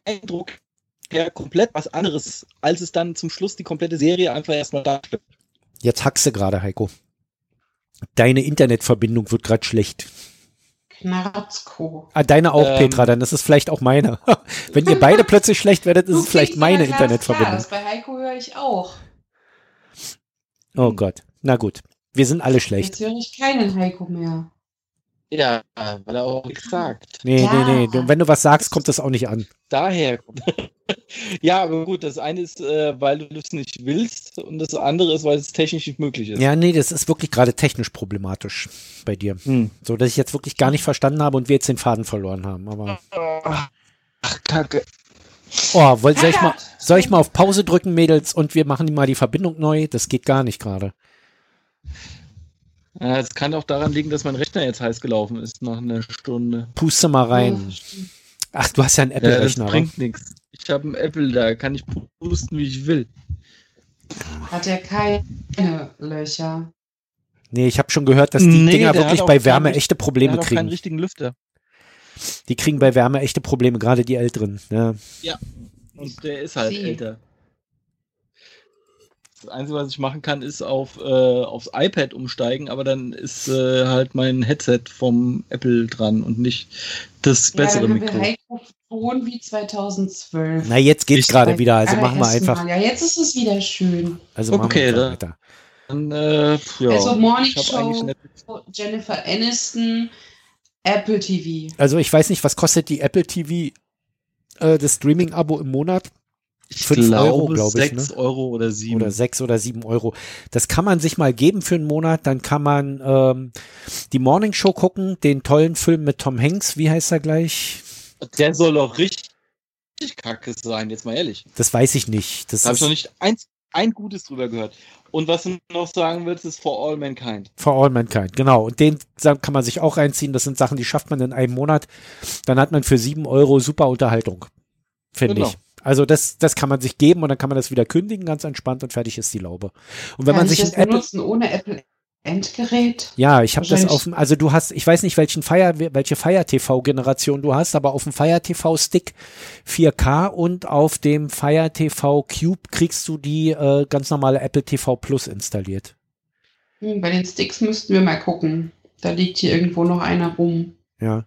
Eindruck her komplett was anderes, als es dann zum Schluss die komplette Serie einfach erstmal darstellt. Jetzt hackst du gerade, Heiko. Deine Internetverbindung wird gerade schlecht. Knarzko. Ah, deine auch, Ähm. Petra, dann ist es vielleicht auch meine. Wenn ihr beide plötzlich schlecht werdet, ist es vielleicht meine Internetverbindung. Das bei Heiko höre ich auch. Oh Gott. Na gut. Wir sind alle schlecht. Jetzt höre ich keinen Heiko mehr. Ja, weil er auch nichts sagt. Nee, Ja. nee, nee. Wenn du was sagst, kommt das auch nicht an. Daher kommt. ja, aber gut, das eine ist, äh, weil du es nicht willst und das andere ist, weil es technisch nicht möglich ist. Ja, nee, das ist wirklich gerade technisch problematisch bei dir. Hm. So, dass ich jetzt wirklich gar nicht verstanden habe und wir jetzt den Faden verloren haben. Aber, Ach, Kacke. oh, wollt, soll ich mal, soll ich mal auf Pause drücken, Mädels, und wir machen mal die Verbindung neu? Das geht gar nicht gerade. Ja, es kann auch daran liegen, dass mein Rechner jetzt heiß gelaufen ist nach einer Stunde. Puste mal rein. Ach, du hast ja einen Ja, das Apple-Rechner, bringt nichts. Ich habe einen Apple da, kann ich pusten, wie ich will. Hat er keine Löcher. Nee, ich habe schon gehört, dass die Nee, Dinger der wirklich bei keinen Wärme richt- echte Der Probleme hat auch keinen kriegen. richtigen Lüfter. Die kriegen bei Wärme echte Probleme, gerade die Älteren. Ja. Und der ist halt Sie. älter. Das Einzige, was ich machen kann, ist auf, äh, aufs iPad umsteigen, aber dann ist äh, halt mein Headset vom Apple dran und nicht das bessere ja, dann haben Mikro. Ton wie 2012. Na, jetzt geht's gerade wieder, also Aber machen wir einfach. Mal. Ja, jetzt ist es wieder schön. Also machen Okay, wir da- weiter. Dann, äh, ja. Also Morning Show. Jennifer Aniston, Apple TV. Also ich weiß nicht, was kostet die Apple TV, äh, das Streaming-Abo im Monat? Ich Fünf glaube, Euro, glaub ich, 6 ne? Euro oder 7. Oder sechs oder sieben Euro. Das kann man sich mal geben für einen Monat. Dann kann man ähm, die Morning Show gucken, den tollen Film mit Tom Hanks. Wie heißt er gleich? Der soll doch richtig kacke sein, jetzt mal ehrlich. Das weiß ich nicht. Das Da habe ich noch nicht eins, ein Gutes drüber gehört. Und was du noch sagen willst, ist For All Mankind. For All Mankind. Genau. Und den kann man sich auch reinziehen. Das sind Sachen, die schafft man in einem Monat. Dann hat man für sieben Euro super Unterhaltung. Finde Genau. ich. Also das, das kann man sich geben und dann kann man das wieder kündigen, ganz entspannt und fertig ist die Laube. Und wenn Kann man sich ich das Apple benutzen ohne Apple Endgerät? Ja, ich habe das auf dem, also du hast, ich weiß nicht, welchen Fire, welche Fire TV Generation du hast, aber auf dem Fire TV Stick 4K und auf dem Fire TV Cube kriegst du die äh, ganz normale Apple TV Plus installiert. Hm, bei den Sticks müssten wir mal gucken. Da liegt hier irgendwo noch einer rum. Ja.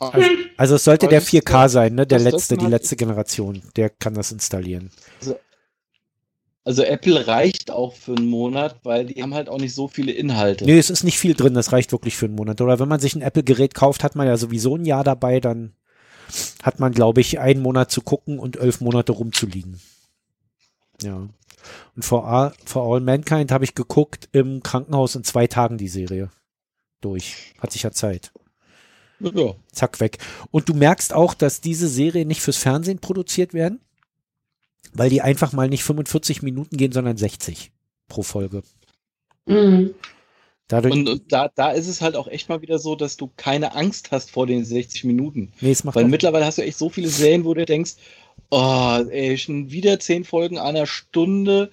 Also, Also es sollte der das- 4K sein, ne? Der letzte, die letzte Generation, der kann das installieren. also Apple reicht auch für einen Monat, weil die haben halt auch nicht so viele Inhalte. Nee, es ist nicht viel drin, das reicht wirklich für einen Monat. Oder wenn man sich ein Apple-Gerät kauft, hat man ja sowieso ein Jahr dabei, dann hat man, glaube ich, einen Monat zu gucken und elf Monate rumzuliegen. Ja. Und For All, For All Mankind habe ich geguckt im Krankenhaus in zwei Tagen die Serie. Durch. Hat sich ja Zeit. Ja. Zack, weg. Und du merkst auch, dass diese Serien nicht fürs Fernsehen produziert werden, weil die einfach mal nicht 45 Minuten gehen, sondern 60 pro Folge. Mhm. Dadurch, Und, und da, da ist es halt auch echt mal wieder so, dass du keine Angst hast vor den 60 Minuten. nee, es macht Weil mittlerweile hast du echt so viele Serien, wo du denkst, oh, ey, schon wieder zehn Folgen einer Stunde.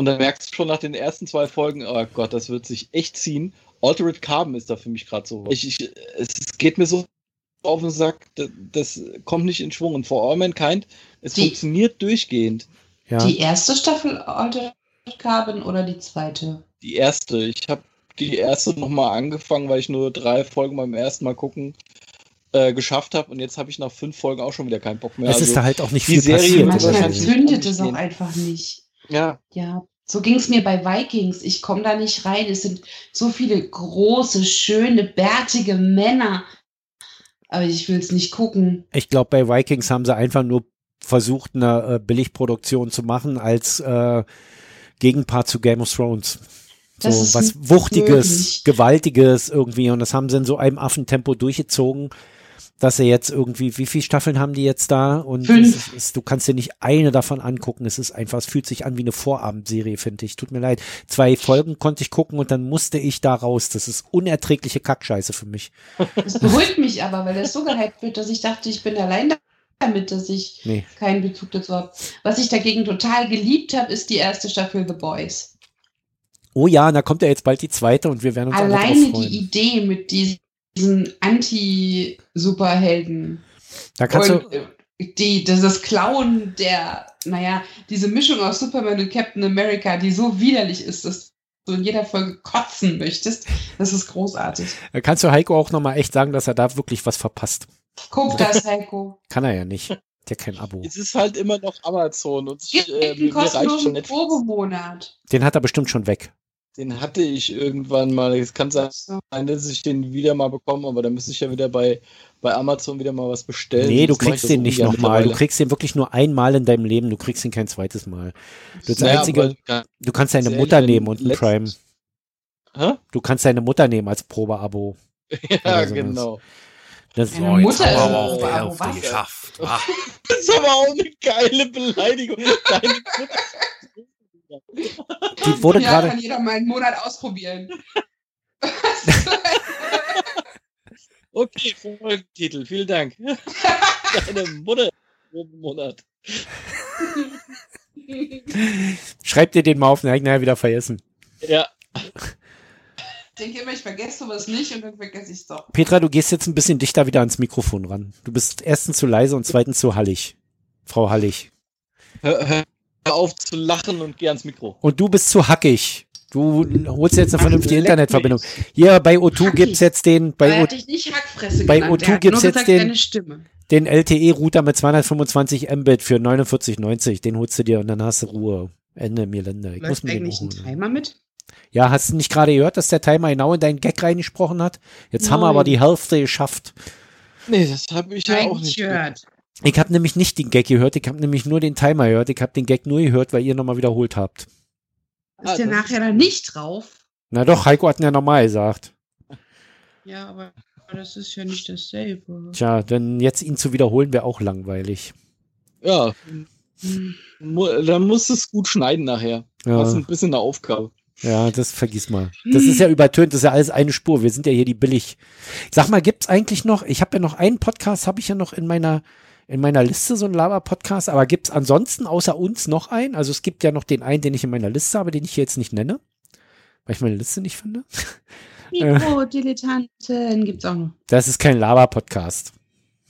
Und dann merkst du schon nach den ersten zwei Folgen, oh Gott, das wird sich echt ziehen. Altered Carbon ist da für mich gerade so. Ich, ich, es, geht mir so auf den Sack, das, das kommt nicht in Schwung. Und For All Mankind, es Die- funktioniert durchgehend. ja. Die erste Staffel Altered Carbon oder die zweite? Die erste, ich habe die erste nochmal angefangen, weil ich nur drei Folgen beim ersten Mal gucken äh, geschafft habe. Und jetzt habe ich nach fünf Folgen auch schon wieder keinen Bock mehr. es ist Also, da halt auch nicht die viel Serie passiert. Manchmal zündet es auch einfach nicht. ja, Ja, so ging es mir bei Vikings. Ich komme da nicht rein. Es sind so viele große, schöne, bärtige Männer. Aber ich will es nicht gucken. Ich glaube, bei Vikings haben sie einfach nur versucht, eine äh, Billigproduktion zu machen als äh, Gegenpart zu Game of Thrones. So was Wuchtiges, möglich. Gewaltiges irgendwie. Und das haben sie in so einem Affentempo durchgezogen, dass sie jetzt irgendwie, wie viele Staffeln haben die jetzt da? Und Fünf. es ist, es, du kannst dir nicht eine davon angucken. Es ist einfach, es fühlt sich an wie eine Vorabendserie, finde ich. Tut mir leid. Zwei Folgen konnte ich gucken und dann musste ich da raus. Das ist unerträgliche Kackscheiße für mich. Das beruhigt mich aber, weil das so gehypt wird, dass ich dachte, ich bin allein damit, dass ich Nee. keinen Bezug dazu habe. Was ich dagegen total geliebt habe, ist die erste Staffel The Boys. Oh ja, da kommt ja jetzt bald die zweite und wir werden uns alle drauf Alleine freuen. die Idee mit diesen Anti-Superhelden. Da kannst und du, äh, die, dieses Klauen der, naja, diese Mischung aus Superman und Captain America, die so widerlich ist, dass du in jeder Folge kotzen möchtest, das ist großartig. da kannst du Heiko auch nochmal echt sagen, dass er da wirklich was verpasst. Guck das, Heiko. Kann er ja nicht. Der hat kein Abo. es ist halt immer noch Amazon und ich, äh, mir, mir reicht schon Netflix. Probemonat. Den hat er bestimmt schon weg. Den hatte ich irgendwann mal. Es kann sein, So. dass ich den wieder mal bekomme, aber dann müsste ich ja wieder bei, bei Amazon wieder mal was bestellen. Nee, du Das kriegst so den nicht nochmal. Du kriegst den wirklich nur einmal in deinem Leben. Du kriegst ihn kein zweites Mal. Das Naja, Einzige, aber- du kannst deine Mutter nehmen und ein Prime. Hä? Du kannst deine Mutter nehmen als Probeabo. ja sowas. genau. Das, So, jetzt Mutter ist aber ein auch die Abo, Hälfte was? geschafft. wa? Das ist aber auch eine geile Beleidigung. Deine Mutter- die wurde ja, gerade, kann jeder mal einen Monat ausprobieren. Okay, Folgentitel, vielen Dank. Deine Mutter im Monat. schreib dir den mal auf, ich nachher wieder vergessen. Ja, Ich denke immer, ich vergesse sowas nicht und dann vergesse ich es doch. Petra, du gehst jetzt ein bisschen dichter wieder ans Mikrofon ran. Du bist erstens zu leise und zweitens zu hallig. Frau Hallig. hör, hör auf zu lachen und geh ans Mikro. Und du bist zu hackig. Du holst jetzt eine vernünftige Internetverbindung. Hier bei O2 Hackig. gibt's jetzt den, bei O, hat dich nicht Hackfresse bei genannt. O2 er hat gibt's nur jetzt den- deine Stimme. den LTE-Router mit 225 Mbit für 49,90. Den holst du dir und dann hast du Ruhe. Ende mir Länder. Ich muss mir den eigentlich auch ein holen. Timer mit? Ja, hast du nicht gerade gehört, dass der Timer genau in deinen Gag reingesprochen hat? Jetzt haben wir Nein. aber die Hälfte geschafft. Nee, das habe ich ja auch nicht. gehört. Ich habe nämlich nicht den Gag gehört, ich habe nämlich nur den Timer gehört. Ich habe den Gag nur gehört, weil ihr nochmal wiederholt habt. Ist Ah, der das nachher dann nicht drauf? Na doch, Heiko hat ihn ja normal gesagt. Ja, aber das ist ja nicht dasselbe. Tja, denn jetzt ihn zu wiederholen wäre auch langweilig. Ja, Hm. dann musst du es gut schneiden nachher. Das ist Ja, ein bisschen eine Aufgabe. ja, das vergiss mal. Das ist ja übertönt, das ist ja alles eine Spur. Wir sind ja hier die billig. Sag mal, gibt's eigentlich noch, ich habe ja noch einen Podcast, habe ich ja noch in meiner in meiner Liste so einen Laber-Podcast, aber gibt's ansonsten außer uns noch einen? Also es gibt ja noch den einen, den ich in meiner Liste habe, den ich hier jetzt nicht nenne, weil ich meine Liste nicht finde. Mikrodilettanten gibt's auch noch. Das ist kein Laber-Podcast.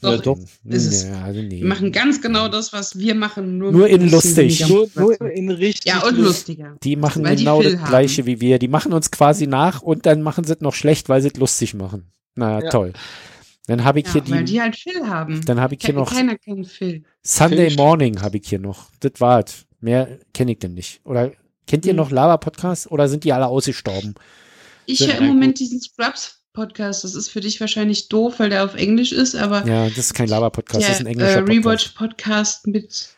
Doch, Ja, doch. ist es. Ja, also nee. Wir machen ganz genau das, was wir machen. Nur, Nur in ein lustig. Nur, nur in richtig. ja, und lustiger. Die machen Weil die genau Phil das haben. gleiche wie wir. Die machen uns quasi nach und dann machen sie es noch schlecht, weil sie es lustig machen. Na Ja. toll. Dann habe ich Ja, hier weil die, die halt Phil haben. dann habe ich hier noch Keiner kennt Phil. Sunday Phil- Morning habe ich hier noch. Das war's. Mehr kenne ich denn nicht. Oder kennt ihr Hm. noch Lava Podcasts oder sind die alle ausgestorben? Ich höre im gut. Moment diesen Scrubs-Podcast. Das ist für dich wahrscheinlich doof, weil der auf Englisch ist, aber Ja, das ist kein Lava Podcast, das ist ein englischer äh, Podcast. Rewatch-Podcast mit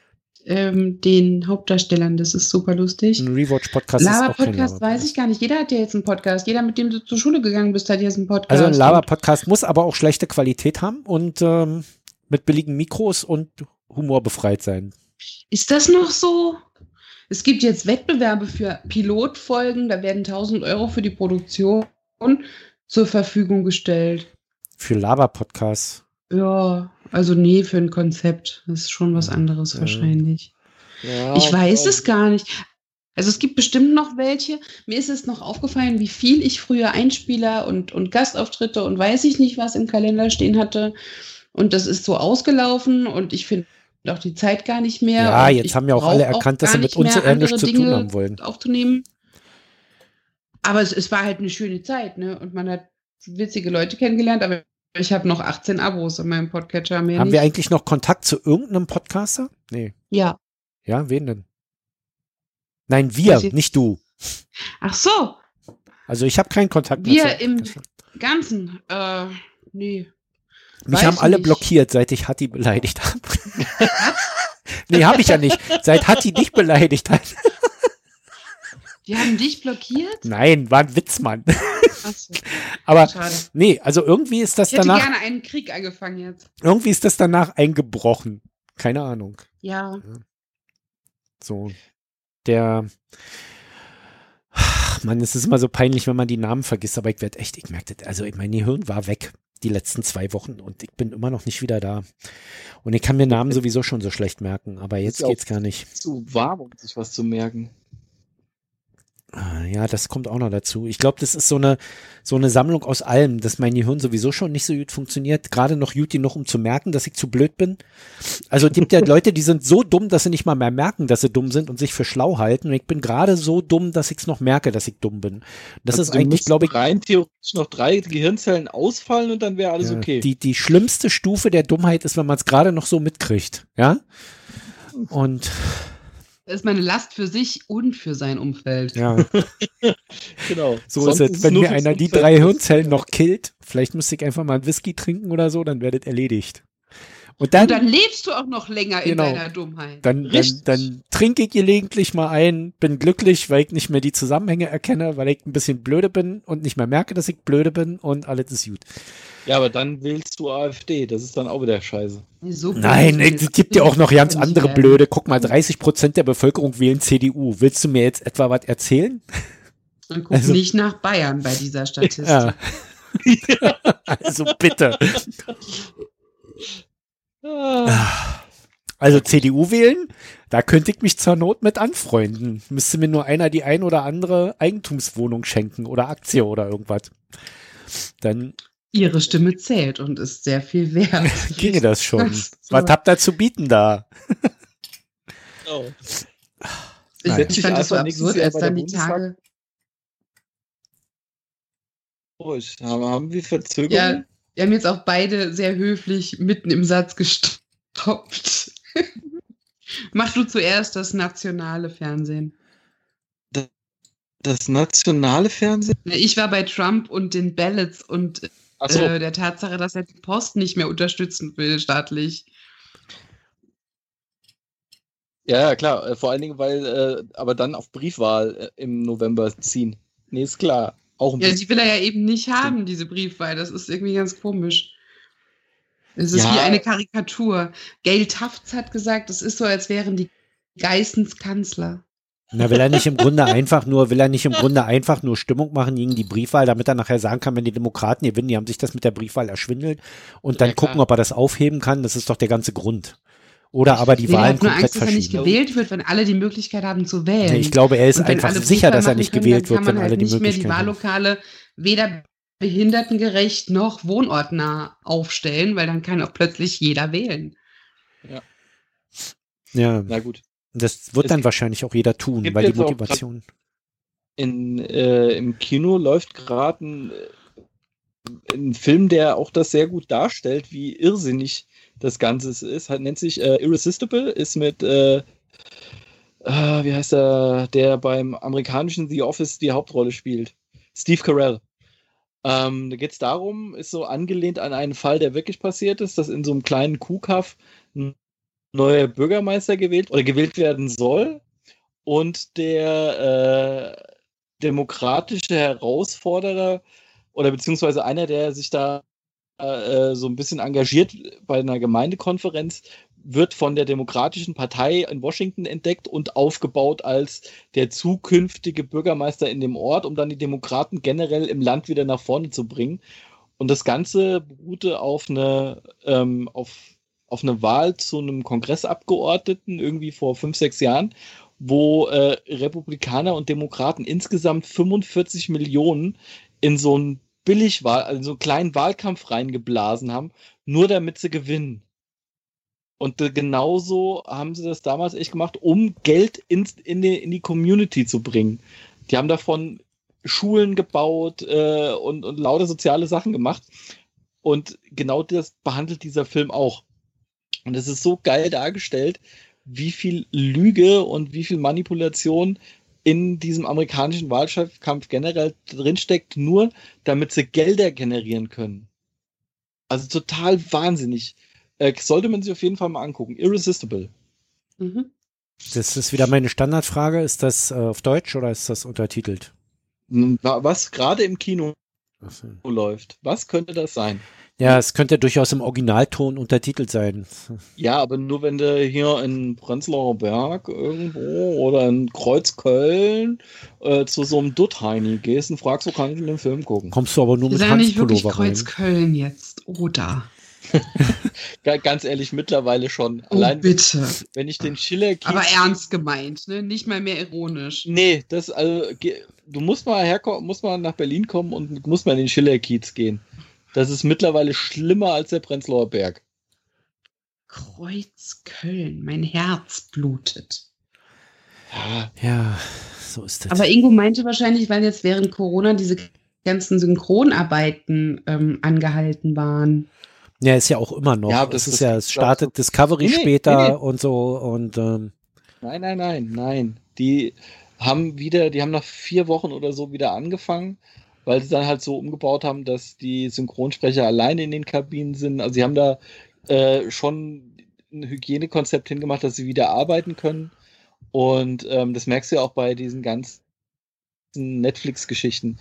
ähm, den Hauptdarstellern, das ist super lustig. Ein Rewatch Podcast ist auch Lava-Podcast Lava weiß ich gar nicht. Jeder hat ja jetzt einen Podcast. Jeder, mit dem du zur Schule gegangen bist, hat jetzt einen Podcast. Also ein Lava Und Podcast muss aber auch schlechte Qualität haben und ähm, mit billigen Mikros und Humor befreit sein. Ist das noch so? Es gibt jetzt Wettbewerbe für Pilotfolgen, da werden 1000 Euro für die Produktion zur Verfügung gestellt. Für Laber-Podcasts. Ja, also nee, für ein Konzept. Das ist schon was anderes Ja. wahrscheinlich. Ja, Ich weiß ja. es gar nicht. Also es gibt bestimmt noch welche. Mir ist es noch aufgefallen, wie viel ich früher Einspieler und, und Gastauftritte und weiß ich nicht was im Kalender stehen hatte. Und das ist so ausgelaufen und ich finde auch die Zeit gar nicht mehr. Ja, jetzt haben ja auch alle erkannt, dass gar sie mit uns andere zu tun haben wollen. Aufzunehmen. Aber es, es war halt eine schöne Zeit, ne? Und man hat witzige Leute kennengelernt, aber ich habe noch 18 Abos in meinem Podcatcher. Haben nicht. wir eigentlich noch Kontakt zu irgendeinem Podcaster? Nee. ja. Ja, wen denn? Nein, wir, nicht du. Ach so, Also ich habe keinen Kontakt mehr. Wir im-. Ganzen. Äh, nee. Mich weiß haben alle nicht. blockiert, seit ich Hatti beleidigt habe. nee, habe ich ja nicht. Seit Hatti dich beleidigt hat. Die haben dich blockiert? Nein, war ein Witz, Mann. Achso, Aber schade. nee, also irgendwie ist das Ich hätte danach, gerne einen Krieg angefangen jetzt. irgendwie ist das danach eingebrochen. Keine Ahnung. Ja. So. Der. Ach, Mann, es ist immer so peinlich, wenn man die Namen vergisst, aber ich werde echt, ich merke das, also mein Gehirn war weg die letzten zwei Wochen und ich bin immer noch nicht wieder da. Und ich kann mir Namen sowieso schon so schlecht merken, aber jetzt auch- geht's gar nicht. Zu warm, um sich was zu merken. Ah, Ja, das kommt auch noch dazu. Ich glaube, das ist so eine, so eine Sammlung aus allem, dass mein Gehirn sowieso schon nicht so gut funktioniert. Gerade noch gut genug, um zu merken, dass ich zu blöd bin. Also es gibt ja Leute, die sind so dumm, dass sie nicht mal mehr merken, dass sie dumm sind und sich für schlau halten. Und ich bin gerade so dumm, dass ich es noch merke, dass ich dumm bin. Das Also ist eigentlich, glaube ich, rein theoretisch noch drei Gehirnzellen ausfallen und dann wäre alles ja, okay. die, die schlimmste Stufe der Dummheit ist, wenn man es gerade noch so mitkriegt. Ja? Und ist meine Last für sich und für sein Umfeld. ja, genau. so Sonst ist es. Wenn mir einer die drei Hirnzellen noch killt, vielleicht müsste ich einfach mal einen Whisky trinken oder so, dann werdet erledigt. Und dann, Und dann lebst du auch noch länger in Genau. deiner Dummheit. dann, dann, dann trinke ich gelegentlich mal ein, bin glücklich, weil ich nicht mehr die Zusammenhänge erkenne, weil ich ein bisschen blöde bin und nicht mehr merke, dass ich blöde bin und alles ist gut. Ja, aber dann wählst du AfD. Das ist dann auch wieder scheiße. So Nein, es gibt ja auch noch ganz andere blöde. Guck mal, 30 Prozent der Bevölkerung wählen CDU. Willst du mir jetzt etwa was erzählen? Und guck Also- nicht nach Bayern bei dieser Statistik. Ja. also bitte. Ah, Also CDU wählen, da könnte ich mich zur Not mit anfreunden. Müsste mir nur einer die ein oder andere Eigentumswohnung schenken oder Aktie oder irgendwas. Dann Ihre Stimme zählt und ist sehr viel wert. ginge das schon. Das- Was habt ihr zu bieten da? genau. Ich, ich fand das so absurd, als dann die Bundestag- Tage. Oh, ich, haben, haben wir Verzögerungen? Ja, wir haben jetzt auch beide sehr höflich mitten im Satz gestoppt. Mach du zuerst das nationale Fernsehen. Das nationale Fernsehen? Ich war bei Trump und den Ballots und Achso, äh, der Tatsache, dass er die Post nicht mehr unterstützen will, staatlich. ja, ja, klar. Äh, Vor allen Dingen, weil, äh, aber dann auf Briefwahl äh, im November ziehen. Nee, ist klar. Auch Ja, die will er ja eben nicht haben, diese Briefwahl. Das ist irgendwie ganz komisch. Es ist Ja. wie eine Karikatur. Gail Tafts hat gesagt, es ist so, als wären die Geissens Kanzler. Na, will er nicht im Grunde einfach nur, will er nicht im Grunde einfach nur Stimmung machen gegen die Briefwahl, damit er nachher sagen kann, wenn die Demokraten gewinnen, die haben sich das mit der Briefwahl erschwindelt und dann Ja, gucken, ob er das aufheben kann. Das ist doch der ganze Grund. Oder aber die Nee, er Wahlen hat nur komplett Angst, dass er nicht verschieben. gewählt wird, wenn alle die Möglichkeit haben zu wählen. Nee, ich glaube, er ist einfach sicher, dass er nicht können, gewählt wird, kann wenn man alle halt die nicht mehr die Möglichkeit haben. Wahllokale weder behindertengerecht noch wohnortnah aufstellen, weil dann kann auch plötzlich jeder wählen. Ja, Na gut. das wird Es dann wahrscheinlich auch jeder tun, weil die Motivation. In, äh, Im Kino läuft gerade ein, äh, ein Film, der auch das sehr gut darstellt, wie irrsinnig das Ganze ist. Hat, nennt sich äh, Irresistible, ist mit, äh, äh, wie heißt er, der beim amerikanischen The Office die Hauptrolle spielt. Steve Carell. Ähm, da geht es darum, ist so angelehnt an einen Fall, der wirklich passiert ist, dass in so einem kleinen Kuhkaff ein neuer Bürgermeister gewählt oder gewählt werden soll und der äh, demokratische Herausforderer oder beziehungsweise einer, der sich da äh, so ein bisschen engagiert bei einer Gemeindekonferenz, wird von der Demokratischen Partei in Washington entdeckt und aufgebaut als der zukünftige Bürgermeister in dem Ort, um dann die Demokraten generell im Land wieder nach vorne zu bringen. Und das Ganze beruhte auf eine, ähm, auf, auf eine Wahl zu einem Kongressabgeordneten irgendwie vor fünf, sechs Jahren, wo äh, Republikaner und Demokraten insgesamt 45 Millionen in so einen Billigwahl, also so einen kleinen Wahlkampf reingeblasen haben, nur damit sie gewinnen. Und genauso haben sie das damals echt gemacht, um Geld ins, in, die, in die Community zu bringen. Die haben davon Schulen gebaut äh, und, und lauter soziale Sachen gemacht. Und genau das behandelt dieser Film auch. Und es ist so geil dargestellt, wie viel Lüge und wie viel Manipulation in diesem amerikanischen Wahlkampf generell drinsteckt, nur damit sie Gelder generieren können. Also total wahnsinnig. Äh, sollte man sich auf jeden Fall mal angucken. Irresistible. Mhm. Das ist wieder meine Standardfrage. Ist das äh, auf Deutsch oder ist das untertitelt? Was gerade im Kino so. läuft. Was könnte das sein? Ja, es könnte durchaus im Originalton untertitelt sein. Ja, aber nur wenn du hier in Prenzlauer Berg irgendwo oder in Kreuzköln äh, zu so einem Duttheini gehst und fragst, wo kann ich den Film gucken? Kommst du aber nur Wir mit sagen nicht wirklich Hans-Pullover rein. Kreuzköln jetzt, oder? Ganz ehrlich, mittlerweile schon. Oh, Allein bitte. wenn ich den Schiller Aber ernst gemeint, ne? Nicht mal mehr ironisch. Nee, das also du musst mal herkommen, musst mal nach Berlin kommen und musst mal in den Schiller-Kiez gehen. Das ist mittlerweile schlimmer als der Prenzlauer Berg. Kreuzköln, mein Herz blutet. Ja, Ja, so ist das. Aber Ingo meinte wahrscheinlich, weil jetzt während Corona diese ganzen Synchronarbeiten ähm, angehalten waren. Ja, ist ja auch immer noch. Ja, das- das ist ja, es startet. Discovery nee, später nee, nee. und so und ähm, nein, nein, nein, nein. Die haben wieder, die haben nach vier Wochen oder so wieder angefangen, weil sie dann halt so umgebaut haben, dass die Synchronsprecher alleine in den Kabinen sind. Also sie haben da äh, schon ein Hygienekonzept hingemacht, dass sie wieder arbeiten können. Und ähm, das merkst du ja auch bei diesen ganzen Netflix-Geschichten.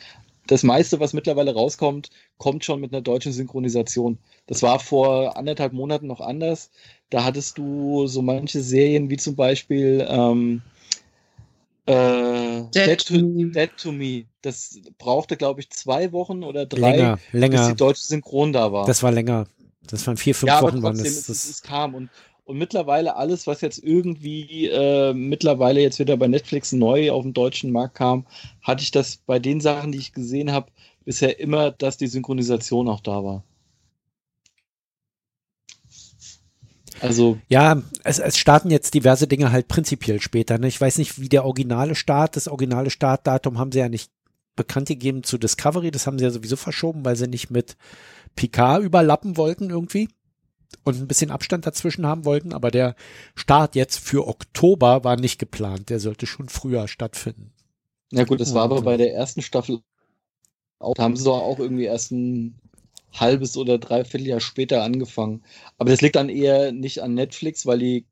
Das meiste, was mittlerweile rauskommt, kommt schon mit einer deutschen Synchronisation. Das war vor anderthalb Monaten noch anders. Da hattest du so manche Serien wie zum Beispiel ähm, äh, Dead to Me. Dead to Me. Das brauchte, glaube ich, zwei Wochen oder drei, länger, bis länger. die deutsche Synchron da war. Das war länger. Das waren vier, fünf ja, aber Wochen das. es, es, das es kam und und mittlerweile alles, was jetzt irgendwie äh, mittlerweile jetzt wieder bei Netflix neu auf den deutschen Markt kam, hatte ich das bei den Sachen, die ich gesehen habe, bisher immer, dass die Synchronisation auch da war. Also ja, es, es starten jetzt diverse Dinge halt prinzipiell später. Ne? Ich weiß nicht, wie der originale Start, das originale Startdatum haben sie ja nicht bekannt gegeben zu Discovery. Das haben sie ja sowieso verschoben, weil sie nicht mit Picard überlappen wollten irgendwie und ein bisschen Abstand dazwischen haben wollten. Aber der Start jetzt für Oktober war nicht geplant. Der sollte schon früher stattfinden. Ja gut, das war aber Und, bei der ersten Staffel auch, da haben sie doch auch irgendwie erst ein halbes oder dreiviertel Jahr später angefangen. Aber das liegt dann eher nicht an Netflix, weil die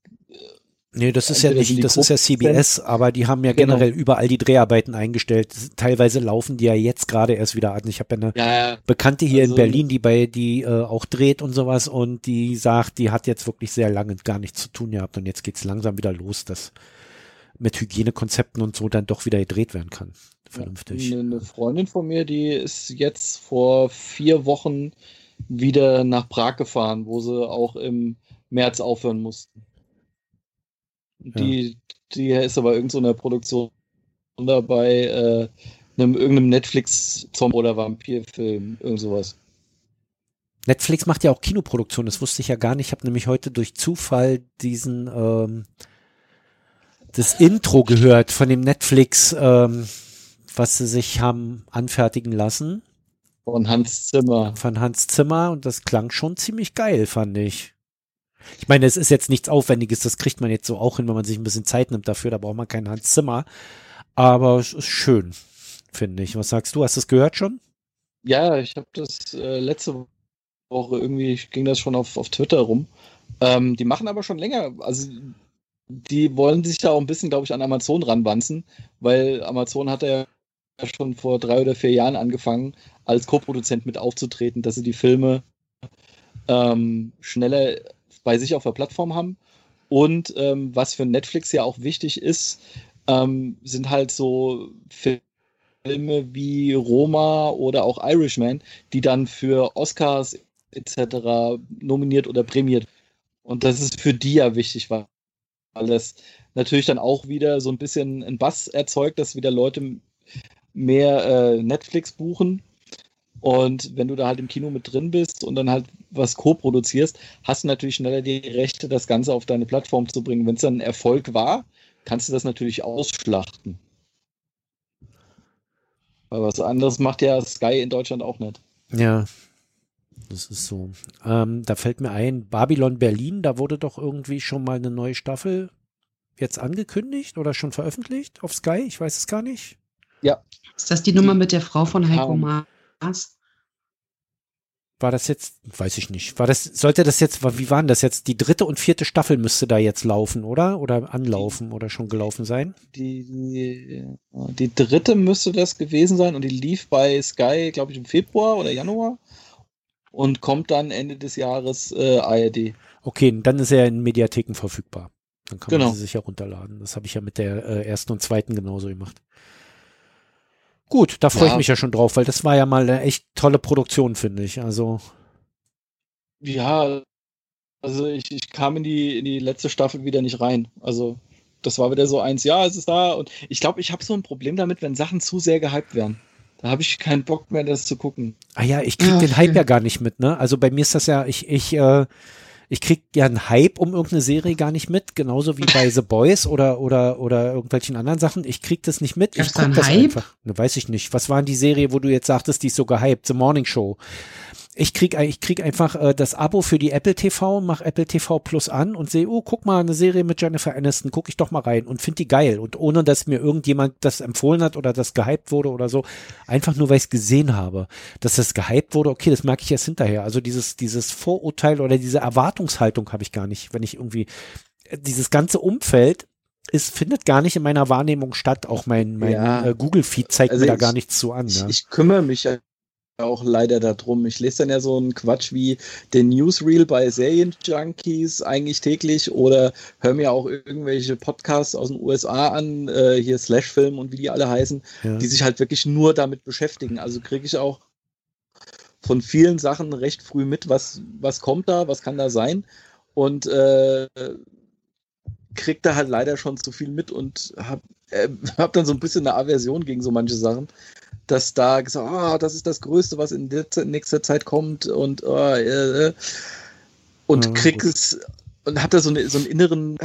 Nee, das ist ja nicht, das ist ja CBS, aber die haben ja Genau. generell überall die Dreharbeiten eingestellt. Teilweise laufen die ja jetzt gerade erst wieder an. Ich habe ja eine ja, Bekannte hier Also- in Berlin, die bei die äh, auch dreht und sowas und die sagt, die hat jetzt wirklich sehr lange gar nichts zu tun gehabt und jetzt geht's langsam wieder los, dass mit Hygienekonzepten und so dann doch wieder gedreht werden kann. Vernünftig. Eine Freundin von mir, die ist jetzt vor vier Wochen wieder nach Prag gefahren, wo sie auch im März aufhören mussten. Die, die ist aber irgend so in der Produktion dabei, äh, einem, irgendeinem Netflix-Zombie- oder Vampirfilm, irgend sowas. Netflix macht ja auch Kinoproduktion, das wusste ich ja gar nicht. Ich habe nämlich heute durch Zufall diesen ähm, das Intro gehört von dem Netflix, ähm, was sie sich haben anfertigen lassen Von Hans Zimmer. von Hans Zimmer und das klang schon ziemlich geil, fand ich. Ich meine, es ist jetzt nichts Aufwendiges, das kriegt man jetzt so auch hin, wenn man sich ein bisschen Zeit nimmt dafür, da braucht man keinen Hans Zimmer. Aber es ist schön, finde ich. Was sagst du? Hast du es gehört schon? Ja, ich habe das äh, letzte Woche irgendwie ging das schon auf, auf Twitter rum. Ähm, die machen aber schon länger, also die wollen sich ja auch ein bisschen, glaube ich, an Amazon ranwanzen, weil Amazon hat ja schon vor drei oder vier Jahren angefangen, als Co-Produzent mit aufzutreten, dass sie die Filme ähm, schneller bei sich auf der Plattform haben. Und ähm, was für Netflix ja auch wichtig ist, ähm, sind halt so Filme wie Roma oder auch Irishman, die dann für Oscars etc. nominiert oder prämiert. Und das ist für die ja wichtig, weil das natürlich dann auch wieder so ein bisschen einen Bass erzeugt, dass wieder Leute mehr äh, Netflix buchen. Und wenn du da halt im Kino mit drin bist und dann halt was co-produzierst, hast du natürlich schneller die Rechte, das Ganze auf deine Plattform zu bringen. Wenn es dann ein Erfolg war, kannst du das natürlich ausschlachten. Weil was anderes macht ja Sky in Deutschland auch nicht. Ja, das ist so. Ähm, da fällt mir ein, Babylon Berlin, da wurde doch irgendwie schon mal eine neue Staffel jetzt angekündigt oder schon veröffentlicht auf Sky? Ich weiß es gar nicht. Ja. Ist das die Nummer mit der Frau von Heiko Maas? War das jetzt, weiß ich nicht. War das, sollte das jetzt, wie waren das jetzt? Die dritte und vierte Staffel müsste da jetzt laufen, oder? Oder anlaufen oder schon gelaufen sein? Die, die, die dritte müsste das gewesen sein und die lief bei Sky, glaube ich, im Februar oder Januar und kommt dann Ende des Jahres äh, ARD. Okay, dann ist er in Mediatheken verfügbar. Dann kann Genau. man sie sich herunterladen. Das habe ich ja mit der äh, ersten und zweiten genauso gemacht. Gut, da freue ich Ja. mich ja schon drauf, weil das war ja mal eine echt tolle Produktion, finde ich. Also, Ja, also ich, ich kam in die, in die letzte Staffel wieder nicht rein. Also das war wieder so eins, ja, es ist da. Und ich glaube, ich habe so ein Problem damit, wenn Sachen zu sehr gehypt werden. Da habe ich keinen Bock mehr, das zu gucken. ah ja, ich krieg Ja, den Hype okay. ja gar nicht mit, ne? Also bei mir ist das ja, ich, ich, äh, ich krieg ja einen Hype um irgendeine Serie gar nicht mit, genauso wie bei The Boys oder, oder, oder irgendwelchen anderen Sachen. Ich krieg das nicht mit. Gab's ich guck das Hype? einfach. Ne, weiß ich nicht. Was war denn die Serie, wo du jetzt sagtest, die ist so gehypt? The Morning Show. Ich krieg, ich krieg einfach äh, das Abo für die Apple TV, mach Apple TV Plus an und sehe, oh, guck mal, eine Serie mit Jennifer Aniston, guck ich doch mal rein und finde die geil. Und ohne, dass mir irgendjemand das empfohlen hat oder das gehypt wurde oder so, einfach nur, weil ich es gesehen habe. Dass das gehypt wurde, okay, das merke ich erst hinterher. Also dieses, dieses Vorurteil oder diese Erwartungshaltung habe ich gar nicht, wenn ich irgendwie, äh, dieses ganze Umfeld es findet gar nicht in meiner Wahrnehmung statt. Auch mein, mein Ja. äh, Google-Feed zeigt Also mir da ich- gar nichts zu an. Ich, Ja. ich kümmere mich ja auch leider darum. Ich lese dann ja so einen Quatsch wie den Newsreel bei Serienjunkies eigentlich täglich oder höre mir auch irgendwelche Podcasts aus den USA an, äh, hier Slashfilm und wie die alle heißen, Ja. die sich halt wirklich nur damit beschäftigen. Also kriege ich auch von vielen Sachen recht früh mit, was, was kommt da, was kann da sein. Und äh, krieg da halt leider schon zu viel mit und hab, äh, hab dann so ein bisschen eine Aversion gegen so manche Sachen, dass da gesagt, ah, das ist das Größte, was in nächster Zeit kommt und äh, äh, und Ja, krieg es und hab da so, eine, so einen inneren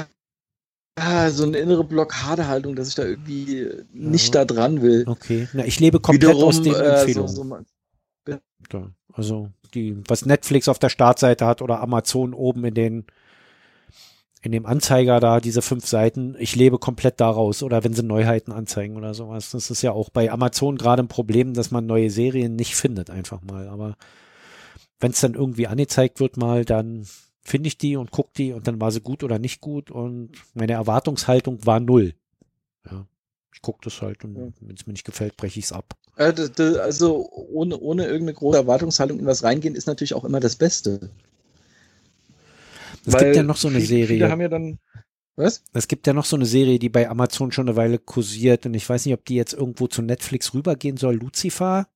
ah, so eine innere Blockadehaltung, dass ich da irgendwie nicht da dran will. Okay. Na, ich lebe komplett aus den äh, so, Empfehlungen. so, mal- Da. Also die, was Netflix auf der Startseite hat oder Amazon oben in den in dem Anzeiger da, diese fünf Seiten, ich lebe komplett daraus oder wenn sie Neuheiten anzeigen oder sowas. Das ist ja auch bei Amazon gerade ein Problem, dass man neue Serien nicht findet, einfach mal. Aber wenn es dann irgendwie angezeigt wird mal, dann finde ich die und guck die und dann war sie gut oder nicht gut und meine Erwartungshaltung war null. Ja. Ich gucke das halt und Ja. wenn es mir nicht gefällt, breche ich es ab. äh, also ohne, ohne irgendeine große Erwartungshaltung in was reingehen, ist natürlich auch immer das Beste. Es gibt ja noch so eine viele, Viele Serie. haben ja dann. Was? Es gibt ja noch so eine Serie, die bei Amazon schon eine Weile kursiert und ich weiß nicht, ob die jetzt irgendwo zu Netflix rübergehen soll. Lucifer?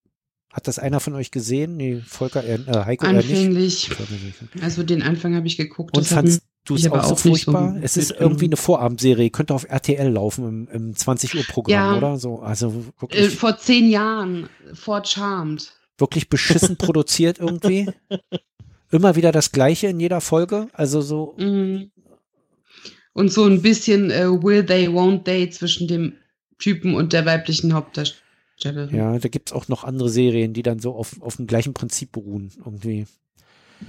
Hat das einer von euch gesehen? Nee, Volker, äh, äh, Heiko. Anfänglich. Ich weiß nicht. Also den Anfang habe ich geguckt. Und fandst du es auch so auch nicht so furchtbar? es ist irgendwie eine Vorabendserie, könnte auf RTL laufen im, im 20 Uhr Programm, Ja. oder? So, also äh, wirklich, vor zehn Jahren, vor Charmed. wirklich beschissen produziert irgendwie. Immer wieder das Gleiche in jeder Folge. Also so, Mhm. Und so ein bisschen äh, Will They, Won't They zwischen dem Typen und der weiblichen Hauptdarstellerin. ja, da gibt's auch noch andere Serien, die dann so auf, auf dem gleichen Prinzip beruhen, irgendwie.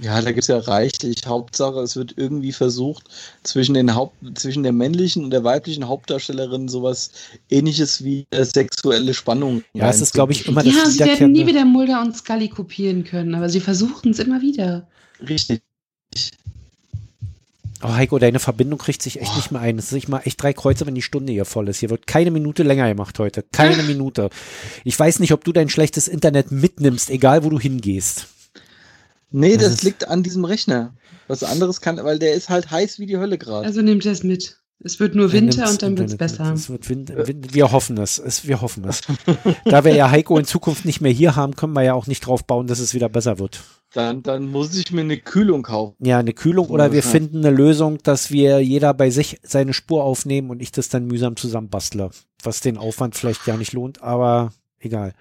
Ja, da gibt's ja reichlich. Hauptsache, es wird irgendwie versucht, zwischen, den Haupt zwischen der männlichen und der weiblichen Hauptdarstellerin sowas ähnliches wie äh, sexuelle Spannung. Ja, es ist, glaube ich, immer Ja, das sie werden nie wieder Mulder und Scully kopieren können, aber sie versuchen es immer wieder. Richtig. Oh, Heiko, deine Verbindung kriegt sich echt nicht mehr ein. Es ist nicht mal echt drei Kreuze, wenn die Stunde hier voll ist. Hier wird keine Minute länger gemacht heute. Keine Minute. Ich weiß nicht, ob du dein schlechtes Internet mitnimmst, egal wo du hingehst. Nee, Das das, liegt an diesem Rechner. Was anderes kann, weil der ist halt heiß wie die Hölle gerade. Also nehmt das mit. Es wird nur Er Winter und dann wird's besser. Es wird Win Win wir hoffen es. es. Wir hoffen es. da wir ja Heiko in Zukunft nicht mehr hier haben, können wir ja auch nicht drauf bauen, dass es wieder besser wird. Dann, dann muss ich mir eine Kühlung kaufen. Ja, eine Kühlung oder wir finden eine Lösung, dass wir jeder bei sich seine Spur aufnehmen und ich das dann mühsam zusammenbastle. Was den Aufwand vielleicht ja nicht lohnt, aber egal.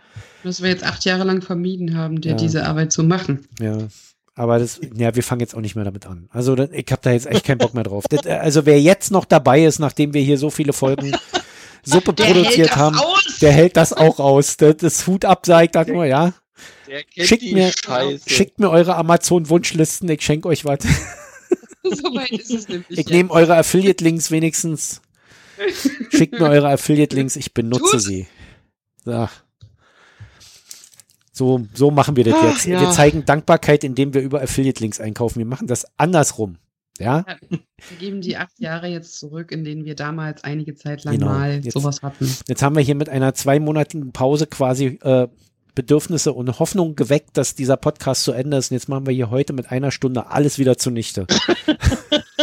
Was wir jetzt acht Jahre lang vermieden haben, dir Ja. diese Arbeit zu machen. Ja. Aber das, ja, wir fangen jetzt auch nicht mehr damit an. Also ich habe da jetzt echt keinen Bock mehr drauf. Das, äh, also wer jetzt noch dabei ist, nachdem wir hier so viele Folgen Suppe produziert haben, aus! der hält das auch aus. Das, das Hut ab, sag ich dann nur, ja. Der kennt Schickt mir, Scheiße. schickt mir eure Amazon-Wunschlisten, ich schenke euch was. so weit ist es nämlich. Ich jetzt. nehme eure Affiliate-Links wenigstens. Schickt mir eure Affiliate-Links, ich benutze Tu's. sie. So. So, so machen wir das Ach, jetzt. ja. Wir zeigen Dankbarkeit, indem wir über Affiliate-Links einkaufen. Wir machen das andersrum. Ja, Wir geben die acht Jahre jetzt zurück, in denen wir damals einige Zeit lang Genau. mal Jetzt- sowas hatten. jetzt haben wir hier mit einer zweimonatigen Pause quasi äh, Bedürfnisse und Hoffnung geweckt, dass dieser Podcast zu Ende ist. Und jetzt machen wir hier heute mit einer Stunde alles wieder zunichte.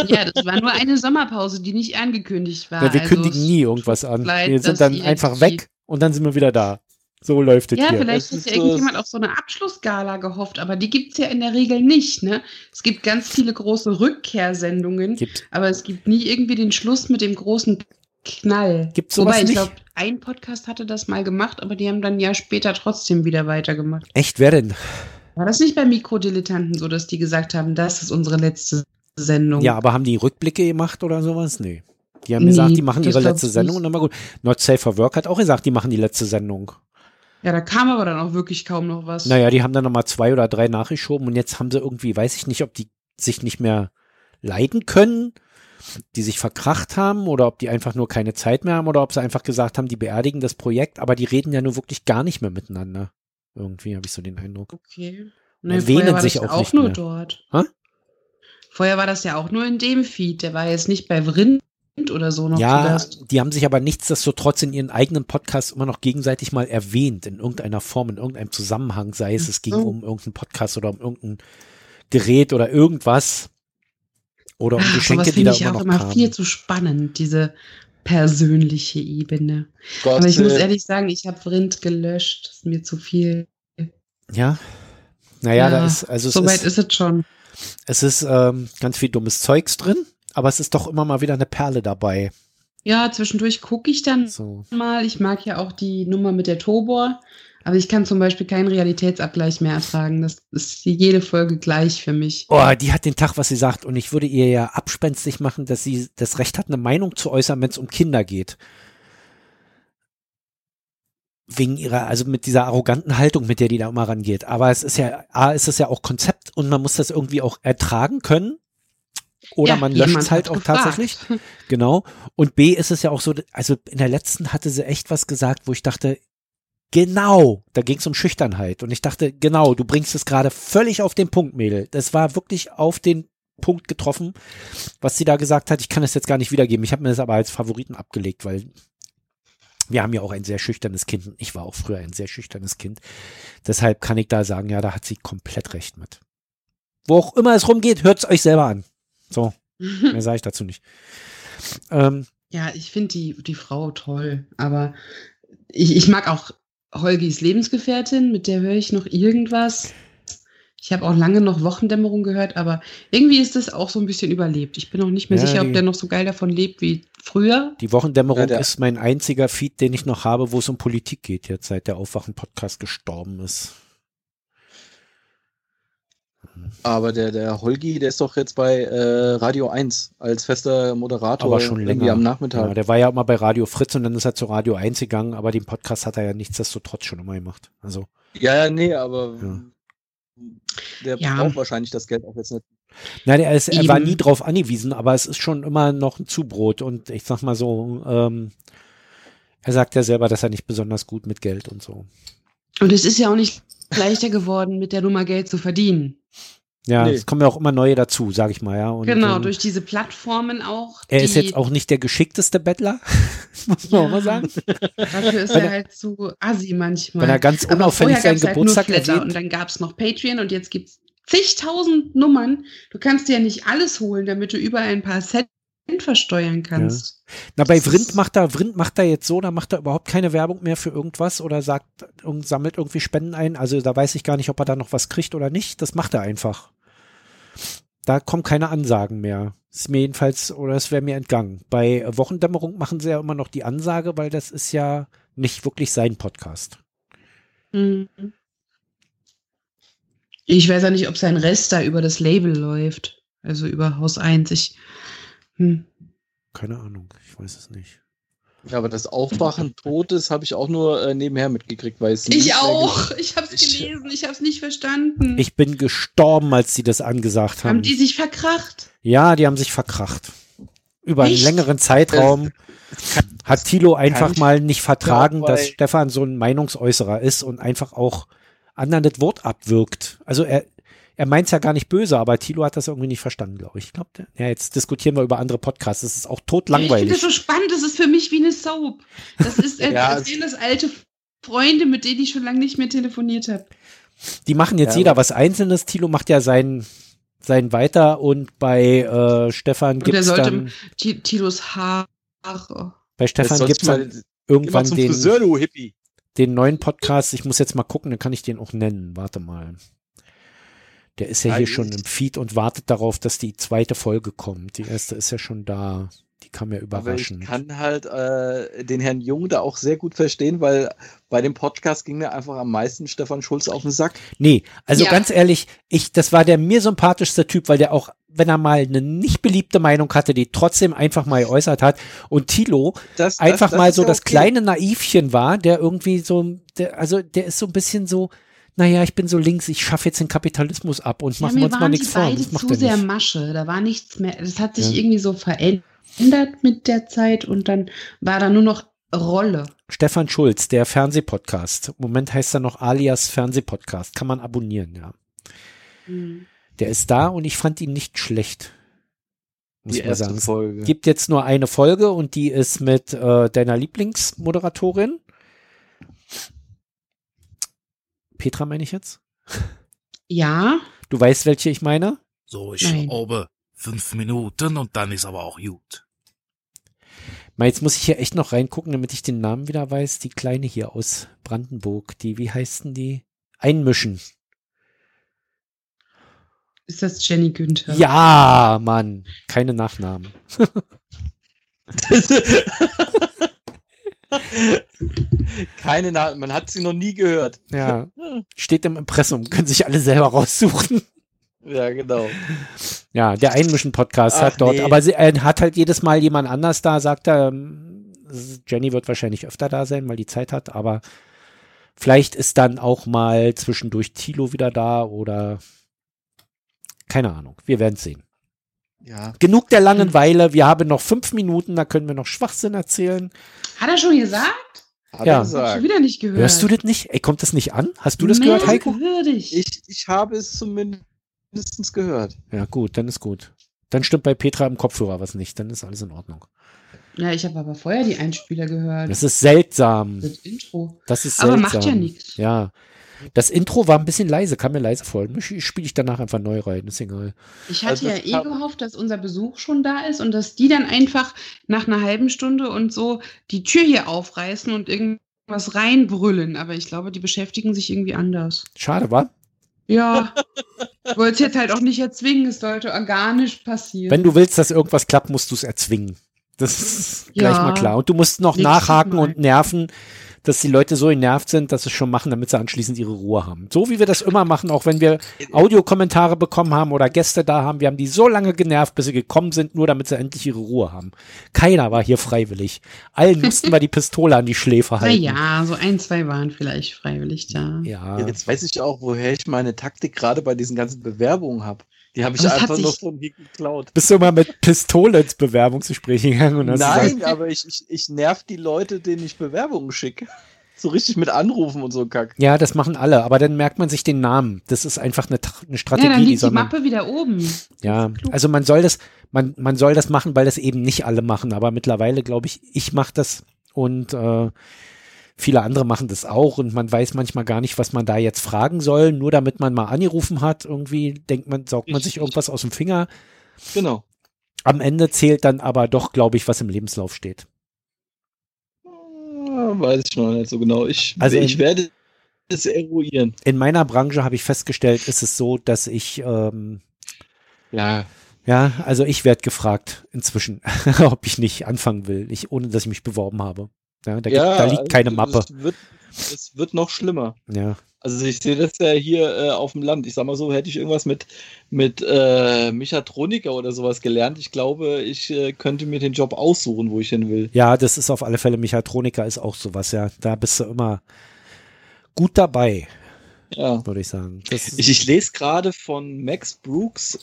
Ja, das war nur eine Sommerpause, die nicht angekündigt war. Weil wir also kündigen nie irgendwas an. leid, Wir sind dann einfach weg und dann sind wir wieder da. So läuft es Ja, hier. vielleicht Das hat ja irgendjemand auf so eine Abschlussgala gehofft, aber die gibt's ja in der Regel nicht. Ne? Es gibt ganz viele große Rückkehrsendungen, Gibt, aber es gibt nie irgendwie den Schluss mit dem großen Knall. Gibt's sowas Wobei, ich nicht? glaube, ein Podcast hatte das mal gemacht, aber die haben dann ein Jahr später trotzdem wieder weitergemacht. echt, wer denn? War das nicht bei Mikrodilettanten so, dass die gesagt haben, das ist unsere letzte Sendung? Ja, aber haben die Rückblicke gemacht oder sowas? Nee. Die haben Nee, gesagt, die machen ihre letzte Sendung nicht. und dann war gut. Not Safe for Work hat auch gesagt, die machen die letzte Sendung. Ja, da kam aber dann auch wirklich kaum noch was. Naja, die haben dann nochmal zwei oder drei nachgeschoben und jetzt haben sie irgendwie, weiß ich nicht, ob die sich nicht mehr leiden können, die sich verkracht haben oder ob die einfach nur keine Zeit mehr haben oder ob sie einfach gesagt haben, die beerdigen das Projekt, aber die reden ja nur wirklich gar nicht mehr miteinander. Irgendwie habe ich so den Eindruck. Okay. Erwähnen vorher war sich auch auch nicht nur mehr. dort. Hä? Vorher war das ja auch nur in dem Feed. Der war jetzt nicht bei Vrind oder so noch zu Ja, die haben sich aber nichtsdestotrotz in ihren eigenen Podcasts immer noch gegenseitig mal erwähnt, in irgendeiner Form, in irgendeinem Zusammenhang, sei es, es ging so. um irgendeinen Podcast oder um irgendein Gerät oder irgendwas. Oder um Ach, Geschenke, die da finde ich immer auch noch immer kamen. viel zu spannend, diese persönliche Ebene. Gott, Aber ich muss ehrlich sagen, ich habe Vrind gelöscht. Das ist mir zu viel. Ja. Naja, da ist, also es Soweit ist, ist es schon. es ist ähm, ganz viel dummes Zeugs drin, aber es ist doch immer mal wieder eine Perle dabei. Ja, zwischendurch gucke ich dann So. mal. Ich mag ja auch die Nummer mit der Tobor. Aber ich kann zum Beispiel keinen Realitätsabgleich mehr ertragen. Das ist jede Folge gleich für mich. Oh, die hat den Tag, was sie sagt. Und ich würde ihr ja abspenstig machen, dass sie das Recht hat, eine Meinung zu äußern, wenn es um Kinder geht. Wegen ihrer, also mit dieser arroganten Haltung, mit der die da immer rangeht. Aber es ist ja, A, ist es ja auch Konzept und man muss das irgendwie auch ertragen können. Oder Ja, man löscht es halt auch gefragt. tatsächlich. Genau. Und B ist es ja auch so, also in der letzten hatte sie echt was gesagt, wo ich dachte, genau, da ging es um Schüchternheit. Und ich dachte, genau, du bringst es gerade völlig auf den Punkt, Mädel. Das war wirklich auf den Punkt getroffen, was sie da gesagt hat. Ich kann es jetzt gar nicht wiedergeben. Ich habe mir das aber als Favoriten abgelegt, weil wir haben ja auch ein sehr schüchternes Kind. Und ich war auch früher ein sehr schüchternes Kind. Deshalb kann ich da sagen, ja, da hat sie komplett recht mit. Wo auch immer es rumgeht, hört es euch selber an. So, mehr sage ich dazu nicht. Ähm, Ja, ich finde die, die Frau toll, aber ich, ich mag auch Holgis Lebensgefährtin, mit der höre ich noch irgendwas. Ich habe auch lange noch Wochendämmerung gehört, aber irgendwie ist das auch so ein bisschen überlebt. Ich bin auch nicht mehr Ja, sicher, die- ob der noch so geil davon lebt wie früher. Die Wochendämmerung Ja, ist mein einziger Feed, den ich noch habe, wo es um Politik geht, jetzt seit der Aufwachen-Podcast gestorben ist. Aber der, der Holgi, der ist doch jetzt bei äh, Radio 1 als fester Moderator Aber schon länger. am Nachmittag. Ja, der war ja immer bei Radio Fritz und dann ist er zu Radio 1 gegangen, aber den Podcast hat er ja nichtsdestotrotz schon immer gemacht. Also, Ja, ja, nee, aber Ja. der Ja. braucht wahrscheinlich das Geld auch jetzt nicht. nein, er, ist, er war nie drauf angewiesen, aber es ist schon immer noch ein Zubrot und ich sag mal so, ähm, er sagt ja selber, dass er nicht besonders gut mit Geld und so. Und es ist ja auch nicht leichter geworden, mit der Nummer Geld zu verdienen. Ja, Nee. es kommen ja auch immer neue dazu, sag ich mal, ja. Und, genau, ähm, durch diese Plattformen auch. Er ist jetzt auch nicht der geschickteste Bettler, muss man auch mal Ja. sagen. Dafür ist er er- halt zu assi manchmal. Wenn er ganz unauffällig seinen halt Geburtstag Flatter erwähnt. und dann gab es noch Patreon und jetzt gibt es zigtausend Nummern. Du kannst dir ja nicht alles holen, damit du überall ein paar Cent versteuern kannst. Ja. Na, bei Vrind macht er, Vrind macht er jetzt so, da macht er überhaupt keine Werbung mehr für irgendwas oder sagt und sammelt irgendwie Spenden ein. Also da weiß ich gar nicht, ob er da noch was kriegt oder nicht. Das macht er einfach. Da kommen keine Ansagen mehr. Ist mir jedenfalls, oder es wäre mir entgangen. Bei Wochendämmerung machen sie ja immer noch die Ansage, weil das ist ja nicht wirklich sein Podcast. Mhm. Ich weiß ja nicht, ob sein Rest da über das Label läuft. Also über Haus 1. Ich, hm. Keine Ahnung, ich weiß es nicht. Ja, aber das Aufwachen Todes habe ich auch nur äh, nebenher mitgekriegt, weil es nicht ich auch. Ich habe es gelesen. Ich habe es nicht verstanden. Ich bin gestorben, als sie das angesagt haben. haben die sich verkracht? Ja, die haben sich verkracht. Über einen Echt? längeren Zeitraum hat Thilo einfach mal nicht vertragen, dass Stefan so ein Meinungsäußerer ist und einfach auch anderen das Wort abwirkt. Also er, er meint es ja gar nicht böse, aber Thilo hat das irgendwie nicht verstanden, glaube ich. Ich glaube, ja, jetzt diskutieren wir über andere Podcasts. Das ist auch Ich finde totlangweilig. das so spannend. Das ist für mich wie eine Soap. Das ist, äh, Ja, erzählen das alte Freunde, mit denen ich schon lange nicht mehr telefoniert habe. Die machen jetzt Ja, jeder was Einzelnes. Thilo macht ja sein, sein weiter und bei äh, Stefan Und er gibt's sollte dann, Ti- Tilos Haare. bei Stefan gibt's mal, dann irgendwann zum den, Friseur, du Hippie. den neuen Podcast. Ich muss jetzt mal gucken, dann kann ich den auch nennen. Warte mal. Der ist ja hier schon im Feed und wartet darauf, dass die zweite Folge kommt. Die erste ist ja schon da. Die kam ja Aber ich überraschend. kann halt äh, den Herrn Jung da auch sehr gut verstehen, weil bei dem Podcast ging mir einfach am meisten Stefan Schulz auf den Sack. Nee, also Ja. ganz ehrlich, ich, das war der mir sympathischste Typ, weil der auch, wenn er mal eine nicht beliebte Meinung hatte, die trotzdem einfach mal geäußert hat. Und Thilo Das, einfach das, mal so ja das okay. kleine Naivchen war, der irgendwie so, der, also der ist so ein bisschen so, naja, ich bin so links, ich schaffe jetzt den Kapitalismus ab und machen wir mir uns mal nichts vor. Das macht zu sehr nicht. Masche. Da war nichts mehr. Das hat sich Ja. irgendwie so verändert mit der Zeit und dann war da nur noch Rolle. Stefan Schulz, der Fernsehpodcast. Im Moment heißt er noch alias Fernsehpodcast. Kann man abonnieren, ja. Der ist da und ich fand ihn nicht schlecht. Muss Die man erste sagen. Es Folge. gibt jetzt nur eine Folge und die ist mit äh, deiner Lieblingsmoderatorin. Petra meine ich jetzt. Ja, Du weißt, welche ich meine? So, ich Nein. oben fünf Minuten und dann ist aber auch gut. Mal, jetzt muss ich hier echt noch reingucken, damit ich den Namen wieder weiß. Die Kleine hier aus Brandenburg, die, wie heißt denn die? Einmischen. ist das Jenny Günther? Ja, Mann. Keine Nachnamen. Keine Na man hat sie noch nie gehört. Ja. Steht im Impressum. Können sich alle selber raussuchen. Ja, genau. Ja, der Einmischen-Podcast hat dort, nee. aber sie, er hat halt jedes Mal jemand anders da, sagt er, ähm, Jenny wird wahrscheinlich öfter da sein, weil die Zeit hat, aber vielleicht ist dann auch mal zwischendurch Tilo wieder da oder keine Ahnung, wir werden sehen. Ja. Genug der Langeweile, wir haben noch fünf Minuten, da können wir noch Schwachsinn erzählen. Hat er schon gesagt? Hat Ja. er Hab ich gesagt. schon wieder nicht gehört. Hörst du das nicht? Ey, kommt das nicht an? Hast du das gehört, Heiko? Merkwürdig. Ich, ich habe es zumindest gehört. Ja, gut, dann ist gut. Dann stimmt bei Petra im Kopfhörer was nicht, dann ist alles in Ordnung. Ja, ich habe aber vorher die Einspieler gehört. Das ist seltsam. das Intro. Das ist Aber seltsam. macht ja nichts. Ja. Das Intro war ein bisschen leise, kam mir leise vor. Spiele ich danach einfach neu rein, ist egal. Ich hatte Also ja eh gehofft, dass unser Besuch schon da ist und dass die dann einfach nach einer halben Stunde und so die Tür hier aufreißen und irgendwas reinbrüllen. Aber ich glaube, die beschäftigen sich irgendwie anders. Schade, war? Ja. Ich wollte es jetzt halt auch nicht erzwingen, es sollte organisch passieren. Wenn du willst, dass irgendwas klappt, musst du es erzwingen. Das ist Ja. gleich mal klar. Und du musst noch nachhaken Mal. und nerven, dass die Leute so genervt sind, dass sie es schon machen, damit sie anschließend ihre Ruhe haben. So wie wir das immer machen, auch wenn wir Audiokommentare bekommen haben oder Gäste da haben. Wir haben die so lange genervt, bis sie gekommen sind, nur damit sie endlich ihre Ruhe haben. Keiner war hier freiwillig. Allen mussten wir die Pistole an die Schläfe halten. naja, so ein, zwei waren vielleicht freiwillig da. Ja. Jetzt weiß ich auch, woher ich meine Taktik gerade bei diesen ganzen Bewerbungen habe. Die habe ich hat einfach nur von hier geklaut. Bist du immer mit Pistole ins Bewerbungsgespräch gegangen und hast Nein, gesagt, aber ich, ich, ich nerv die Leute, denen ich Bewerbungen schicke. So richtig mit Anrufen und so ein Kack. ja, das machen alle, aber dann merkt man sich den Namen. Das ist einfach eine, eine Ja, Strategie, dann die liegt die man, Mappe wieder oben. ja, also man soll das, man, man soll das machen, weil das eben nicht alle machen, aber mittlerweile glaube ich, ich mache das und äh, Viele andere machen das auch und man weiß manchmal gar nicht, was man da jetzt fragen soll. Nur damit man mal angerufen hat, irgendwie denkt man, saugt man Ich- sich irgendwas aus dem Finger. Genau. Am Ende zählt dann aber doch, glaube ich, was im Lebenslauf steht. Ah, Weiß ich noch nicht so genau. Ich, Also ich in- werde es eruieren. In meiner Branche habe ich festgestellt, ist es so, dass ich, ähm, Ja. ja, also ich werde gefragt inzwischen, ob ich nicht anfangen will, ich, ohne dass ich mich beworben habe. Ja, da, gibt, da liegt keine Mappe. Es wird, es wird noch schlimmer. Ja. Also ich sehe das ja hier äh, auf dem Land. Ich sag mal so, hätte ich irgendwas mit, mit äh, Mechatroniker oder sowas gelernt, ich glaube, ich äh, könnte mir den Job aussuchen, wo ich hin will. ja, das ist auf alle Fälle, Mechatroniker ist auch sowas, ja. Da bist du immer gut dabei, Ja. würde ich sagen. Ich, ich lese gerade von Max Brooks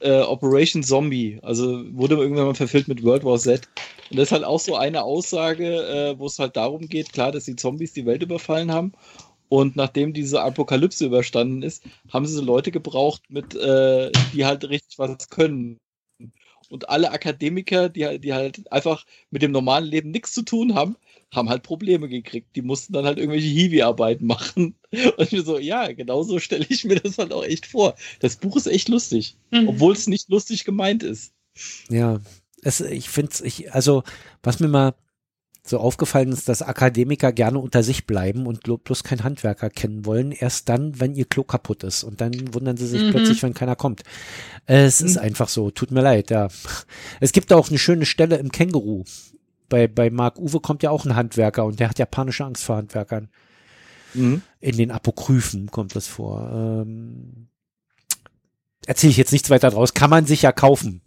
äh, Operation Zombie. Also wurde irgendwann mal verfilmt mit World War Z. Und das ist halt auch so eine Aussage, äh, wo es halt darum geht, klar, dass die Zombies die Welt überfallen haben. Und nachdem diese Apokalypse überstanden ist, haben sie so Leute gebraucht, mit, äh, die halt richtig was können. Und alle Akademiker, die, die halt einfach mit dem normalen Leben nichts zu tun haben, haben halt Probleme gekriegt. Die mussten dann halt irgendwelche Hiwi-Arbeiten machen. Und ich so, ja, genau so stelle ich mir das halt auch echt vor. Das Buch ist echt lustig, Mhm. obwohl es nicht lustig gemeint ist. Ja, es, ich finde ich, also, was mir mal so aufgefallen ist, dass Akademiker gerne unter sich bleiben und blo- bloß kein Handwerker kennen wollen, erst dann, wenn ihr Klo kaputt ist. Und dann wundern sie sich Mhm. plötzlich, wenn keiner kommt. Es ist Mhm. einfach so, tut mir leid, ja. Es gibt auch eine schöne Stelle im Känguru. Bei, bei Marc Uwe kommt ja auch ein Handwerker und der hat ja panische Angst vor Handwerkern. Mhm. In den Apokryphen kommt das vor. Ähm, Erzähle ich jetzt nichts weiter draus. Kann man sich ja kaufen.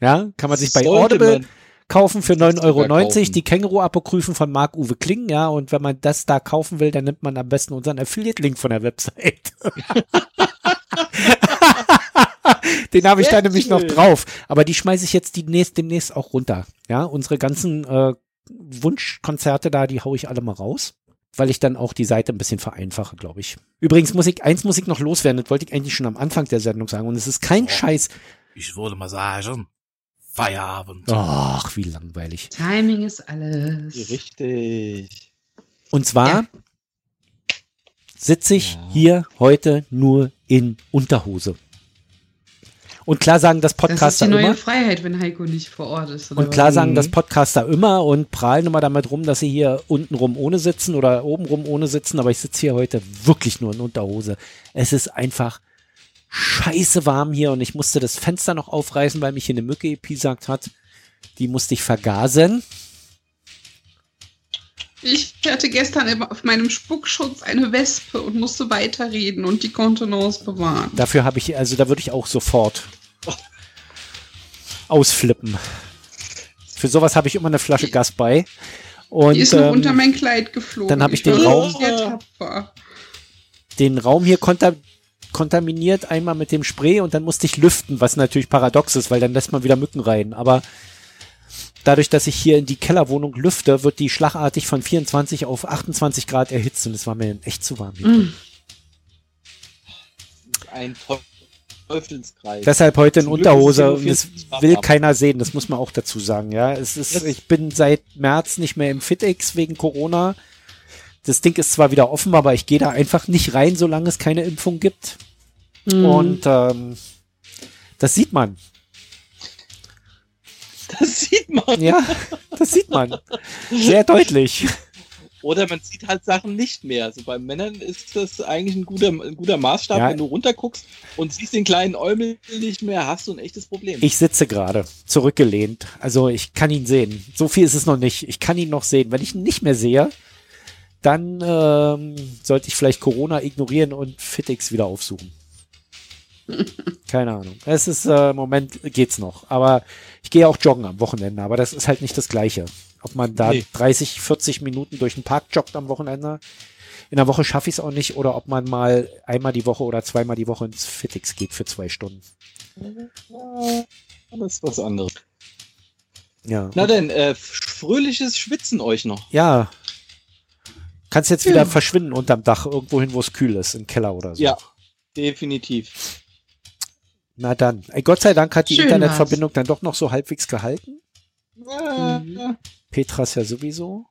Ja, kann man sich bei Audible kaufen für sogar 9,90 Euro. kaufen. Die Känguru-Apokryphen von Marc-Uwe Kling, ja. Und wenn man das da kaufen will, dann nimmt man am besten unseren Affiliate-Link von der Website. Den habe ich da nämlich noch drauf. Aber die schmeiße ich jetzt demnächst, demnächst auch runter. Ja, unsere ganzen äh, Wunschkonzerte da, die hau ich alle mal raus. Weil ich dann auch die Seite ein bisschen vereinfache, glaube ich. Übrigens muss ich, eins muss ich noch loswerden, das wollte ich eigentlich schon am Anfang der Sendung sagen. Und es ist kein Oh. Scheiß. Ich würde mal sagen, Feierabend. Ach, wie langweilig. Timing ist alles. Richtig. Und zwar Ja. sitze ich Ja. hier heute nur in Unterhose. Und klar sagen das Das ist die Podcaster neue immer. Freiheit, wenn Heiko nicht vor Ort ist. oder Und klar was? sagen Mhm. das Podcaster immer und prahlen immer damit rum, dass sie hier untenrum ohne sitzen oder obenrum ohne sitzen. Aber ich sitze hier heute wirklich nur in Unterhose. Es ist einfach scheiße warm hier und ich musste das Fenster noch aufreißen, weil mich hier eine Mücke gepiesackt hat. Die musste ich vergasen. Ich hatte gestern auf meinem Spuckschutz eine Wespe und musste weiterreden und die Kontenance bewahren. Dafür habe ich, also da würde ich auch sofort ausflippen. Für sowas habe ich immer eine Flasche Gas bei. Und die ist noch ähm, unter mein Kleid geflogen. dann hab ich den war Raum- den Raum hier konta kontaminiert einmal mit dem Spray und dann musste ich lüften, was natürlich paradox ist, weil dann lässt man wieder Mücken rein. Aber dadurch, dass ich hier in die Kellerwohnung lüfte, wird die schlagartig von 24 auf 28 Grad erhitzt und es war mir echt zu warm. hier. Mm. Ein Teufelskreis. Deshalb heute in Zum Unterhose und das 24 Grad will keiner sehen, das muss man auch dazu sagen, ja. Es ist, ich bin seit März nicht mehr im FitX wegen Corona. Das Ding ist zwar wieder offen, aber ich gehe da einfach nicht rein, solange es keine Impfung gibt. Mm. Und ähm, das sieht man. Das sieht man. Ja, das sieht man. Sehr deutlich. Oder man sieht halt Sachen nicht mehr. Also bei Männern ist das eigentlich ein guter, ein guter Maßstab. Ja. Wenn du runterguckst und siehst den kleinen Eumel nicht mehr, hast du ein echtes Problem. Ich sitze gerade zurückgelehnt. Also ich kann ihn sehen. So viel ist es noch nicht. Ich kann ihn noch sehen. Wenn ich ihn nicht mehr sehe, dann ähm, sollte ich vielleicht Corona ignorieren und Fitix wieder aufsuchen. Keine Ahnung. Es ist äh, im Moment geht's noch. Aber ich gehe auch joggen am Wochenende. Aber das ist halt nicht das Gleiche. Ob man da Nee. 30, 40 Minuten durch den Park joggt am Wochenende. In der Woche schaffe ich es auch nicht. Oder ob man mal einmal die Woche oder zweimal die Woche ins Fitix geht für zwei Stunden. Das ist was anderes. Ja. Na denn, äh, fröhliches Schwitzen euch noch. Ja. Kannst jetzt wieder Ja. verschwinden unterm Dach, irgendwo hin, wo es kühl ist, im Keller oder so. Ja. Definitiv. Na dann. Ey, Gott sei Dank hat die Schön Internetverbindung dann doch noch so halbwegs gehalten. Ja, Mhm. Petras ja sowieso.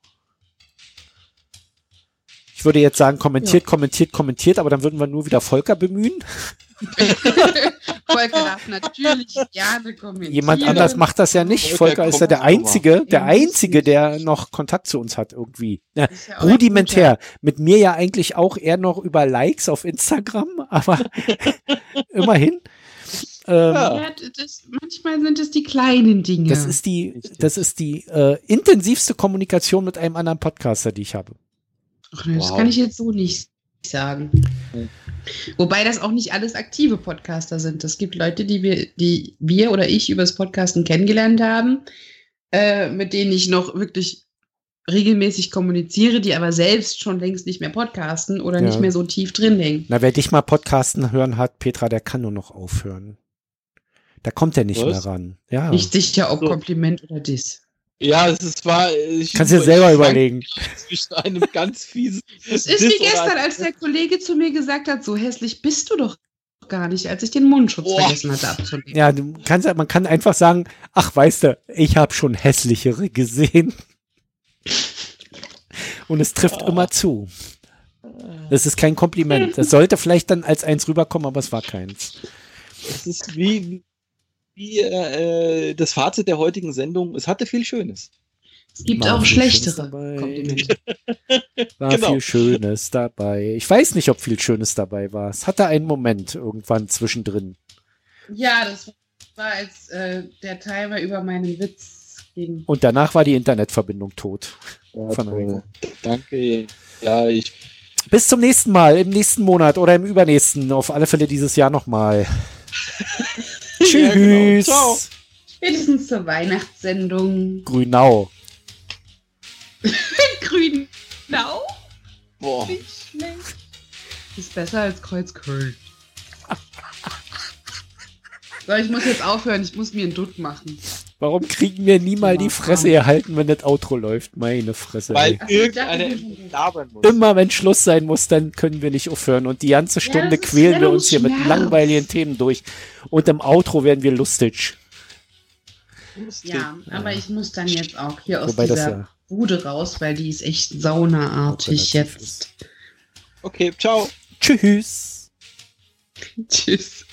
Ich würde jetzt sagen, kommentiert, kommentiert, kommentiert, aber dann würden wir nur wieder Volker bemühen. Volker darf natürlich gerne kommentieren. Jemand anders macht das ja nicht. Volker Volker ist ja der. Einzige, der Ja, Einzige, der noch Kontakt zu uns hat irgendwie. Ja, ja rudimentär. Mit mir ja eigentlich auch eher noch über Likes auf Instagram, aber immerhin. Ähm, Ja. Das, manchmal sind es die kleinen Dinge. Das ist die, Richtig. das ist die äh, intensivste Kommunikation mit einem anderen Podcaster, die ich habe. Ach, nee, das Wow. kann ich jetzt so nicht sagen. Wobei das auch nicht alles aktive Podcaster sind. Es gibt Leute, die wir, die wir oder ich übers Podcasten kennengelernt haben, äh, mit denen ich noch wirklich regelmäßig kommuniziere, die aber selbst schon längst nicht mehr podcasten oder Ja. nicht mehr so tief drin hängen. Na, wer dich mal Podcasten hören hat, Petra, der kann nur noch aufhören. Da kommt er nicht Was? mehr ran. Ja. Nicht sicher, ob So. Kompliment oder Diss. Ja, es ist, war. Ich, Kannst dir selber überlegen. Zwischen einem ganz fiesen. Es ist Diss wie gestern, als der Kollege zu mir gesagt hat, so hässlich bist du doch gar nicht, als ich den Mundschutz Boah. vergessen hatte abzunehmen. Ja, du kannst, man kann einfach sagen, ach, weißt du, ich habe schon hässlichere gesehen. Und es trifft immer zu. Das ist kein Kompliment. Das sollte vielleicht dann als eins rüberkommen, aber es war keins. Es ist wie, wie äh, das Fazit der heutigen Sendung. Es hatte viel Schönes. Es gibt War auch schlechtere. Komplimente. War Genau. viel Schönes dabei. Ich weiß nicht, ob viel Schönes dabei war. Es hatte einen Moment irgendwann zwischendrin. Ja, das war, als äh, der Timer über meinen Witz ging. Und danach war die Internetverbindung tot. Ja, Von toll. Danke. Ja, ich. Bis zum nächsten Mal, im nächsten Monat oder im übernächsten. Auf alle Fälle dieses Jahr nochmal. Tschüss. Ja, genau. Ciao. Spätestens zur Weihnachtssendung. Grünau. Grünau? Boah. Nicht schlecht. Ist besser als Kreuzköln. So, ich muss jetzt aufhören. Ich muss mir einen Dutt machen. Warum kriegen wir nie mal die Ja. Fresse erhalten, wenn das Outro läuft? Meine Fresse. Weil ey. Sind- labern muss. Immer wenn Schluss sein muss, dann können wir nicht aufhören. Und die ganze Ja, Stunde ist quälen wir uns hier mit langweiligen Themen durch. Und im Outro werden wir lustig. Ja, aber ich muss dann jetzt auch hier aus Wobei dieser ja- Bude raus, weil die ist echt saunaartig jetzt. Okay, ciao. Tschüss. Tschüss.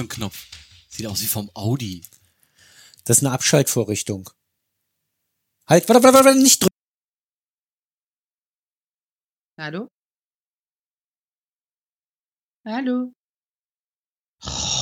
für ein Knopf? Sieht aus wie vom Audi. Das ist eine Abschaltvorrichtung. Halt, warte, warte, warte, nicht drücken. Hallo? Hallo? Oh.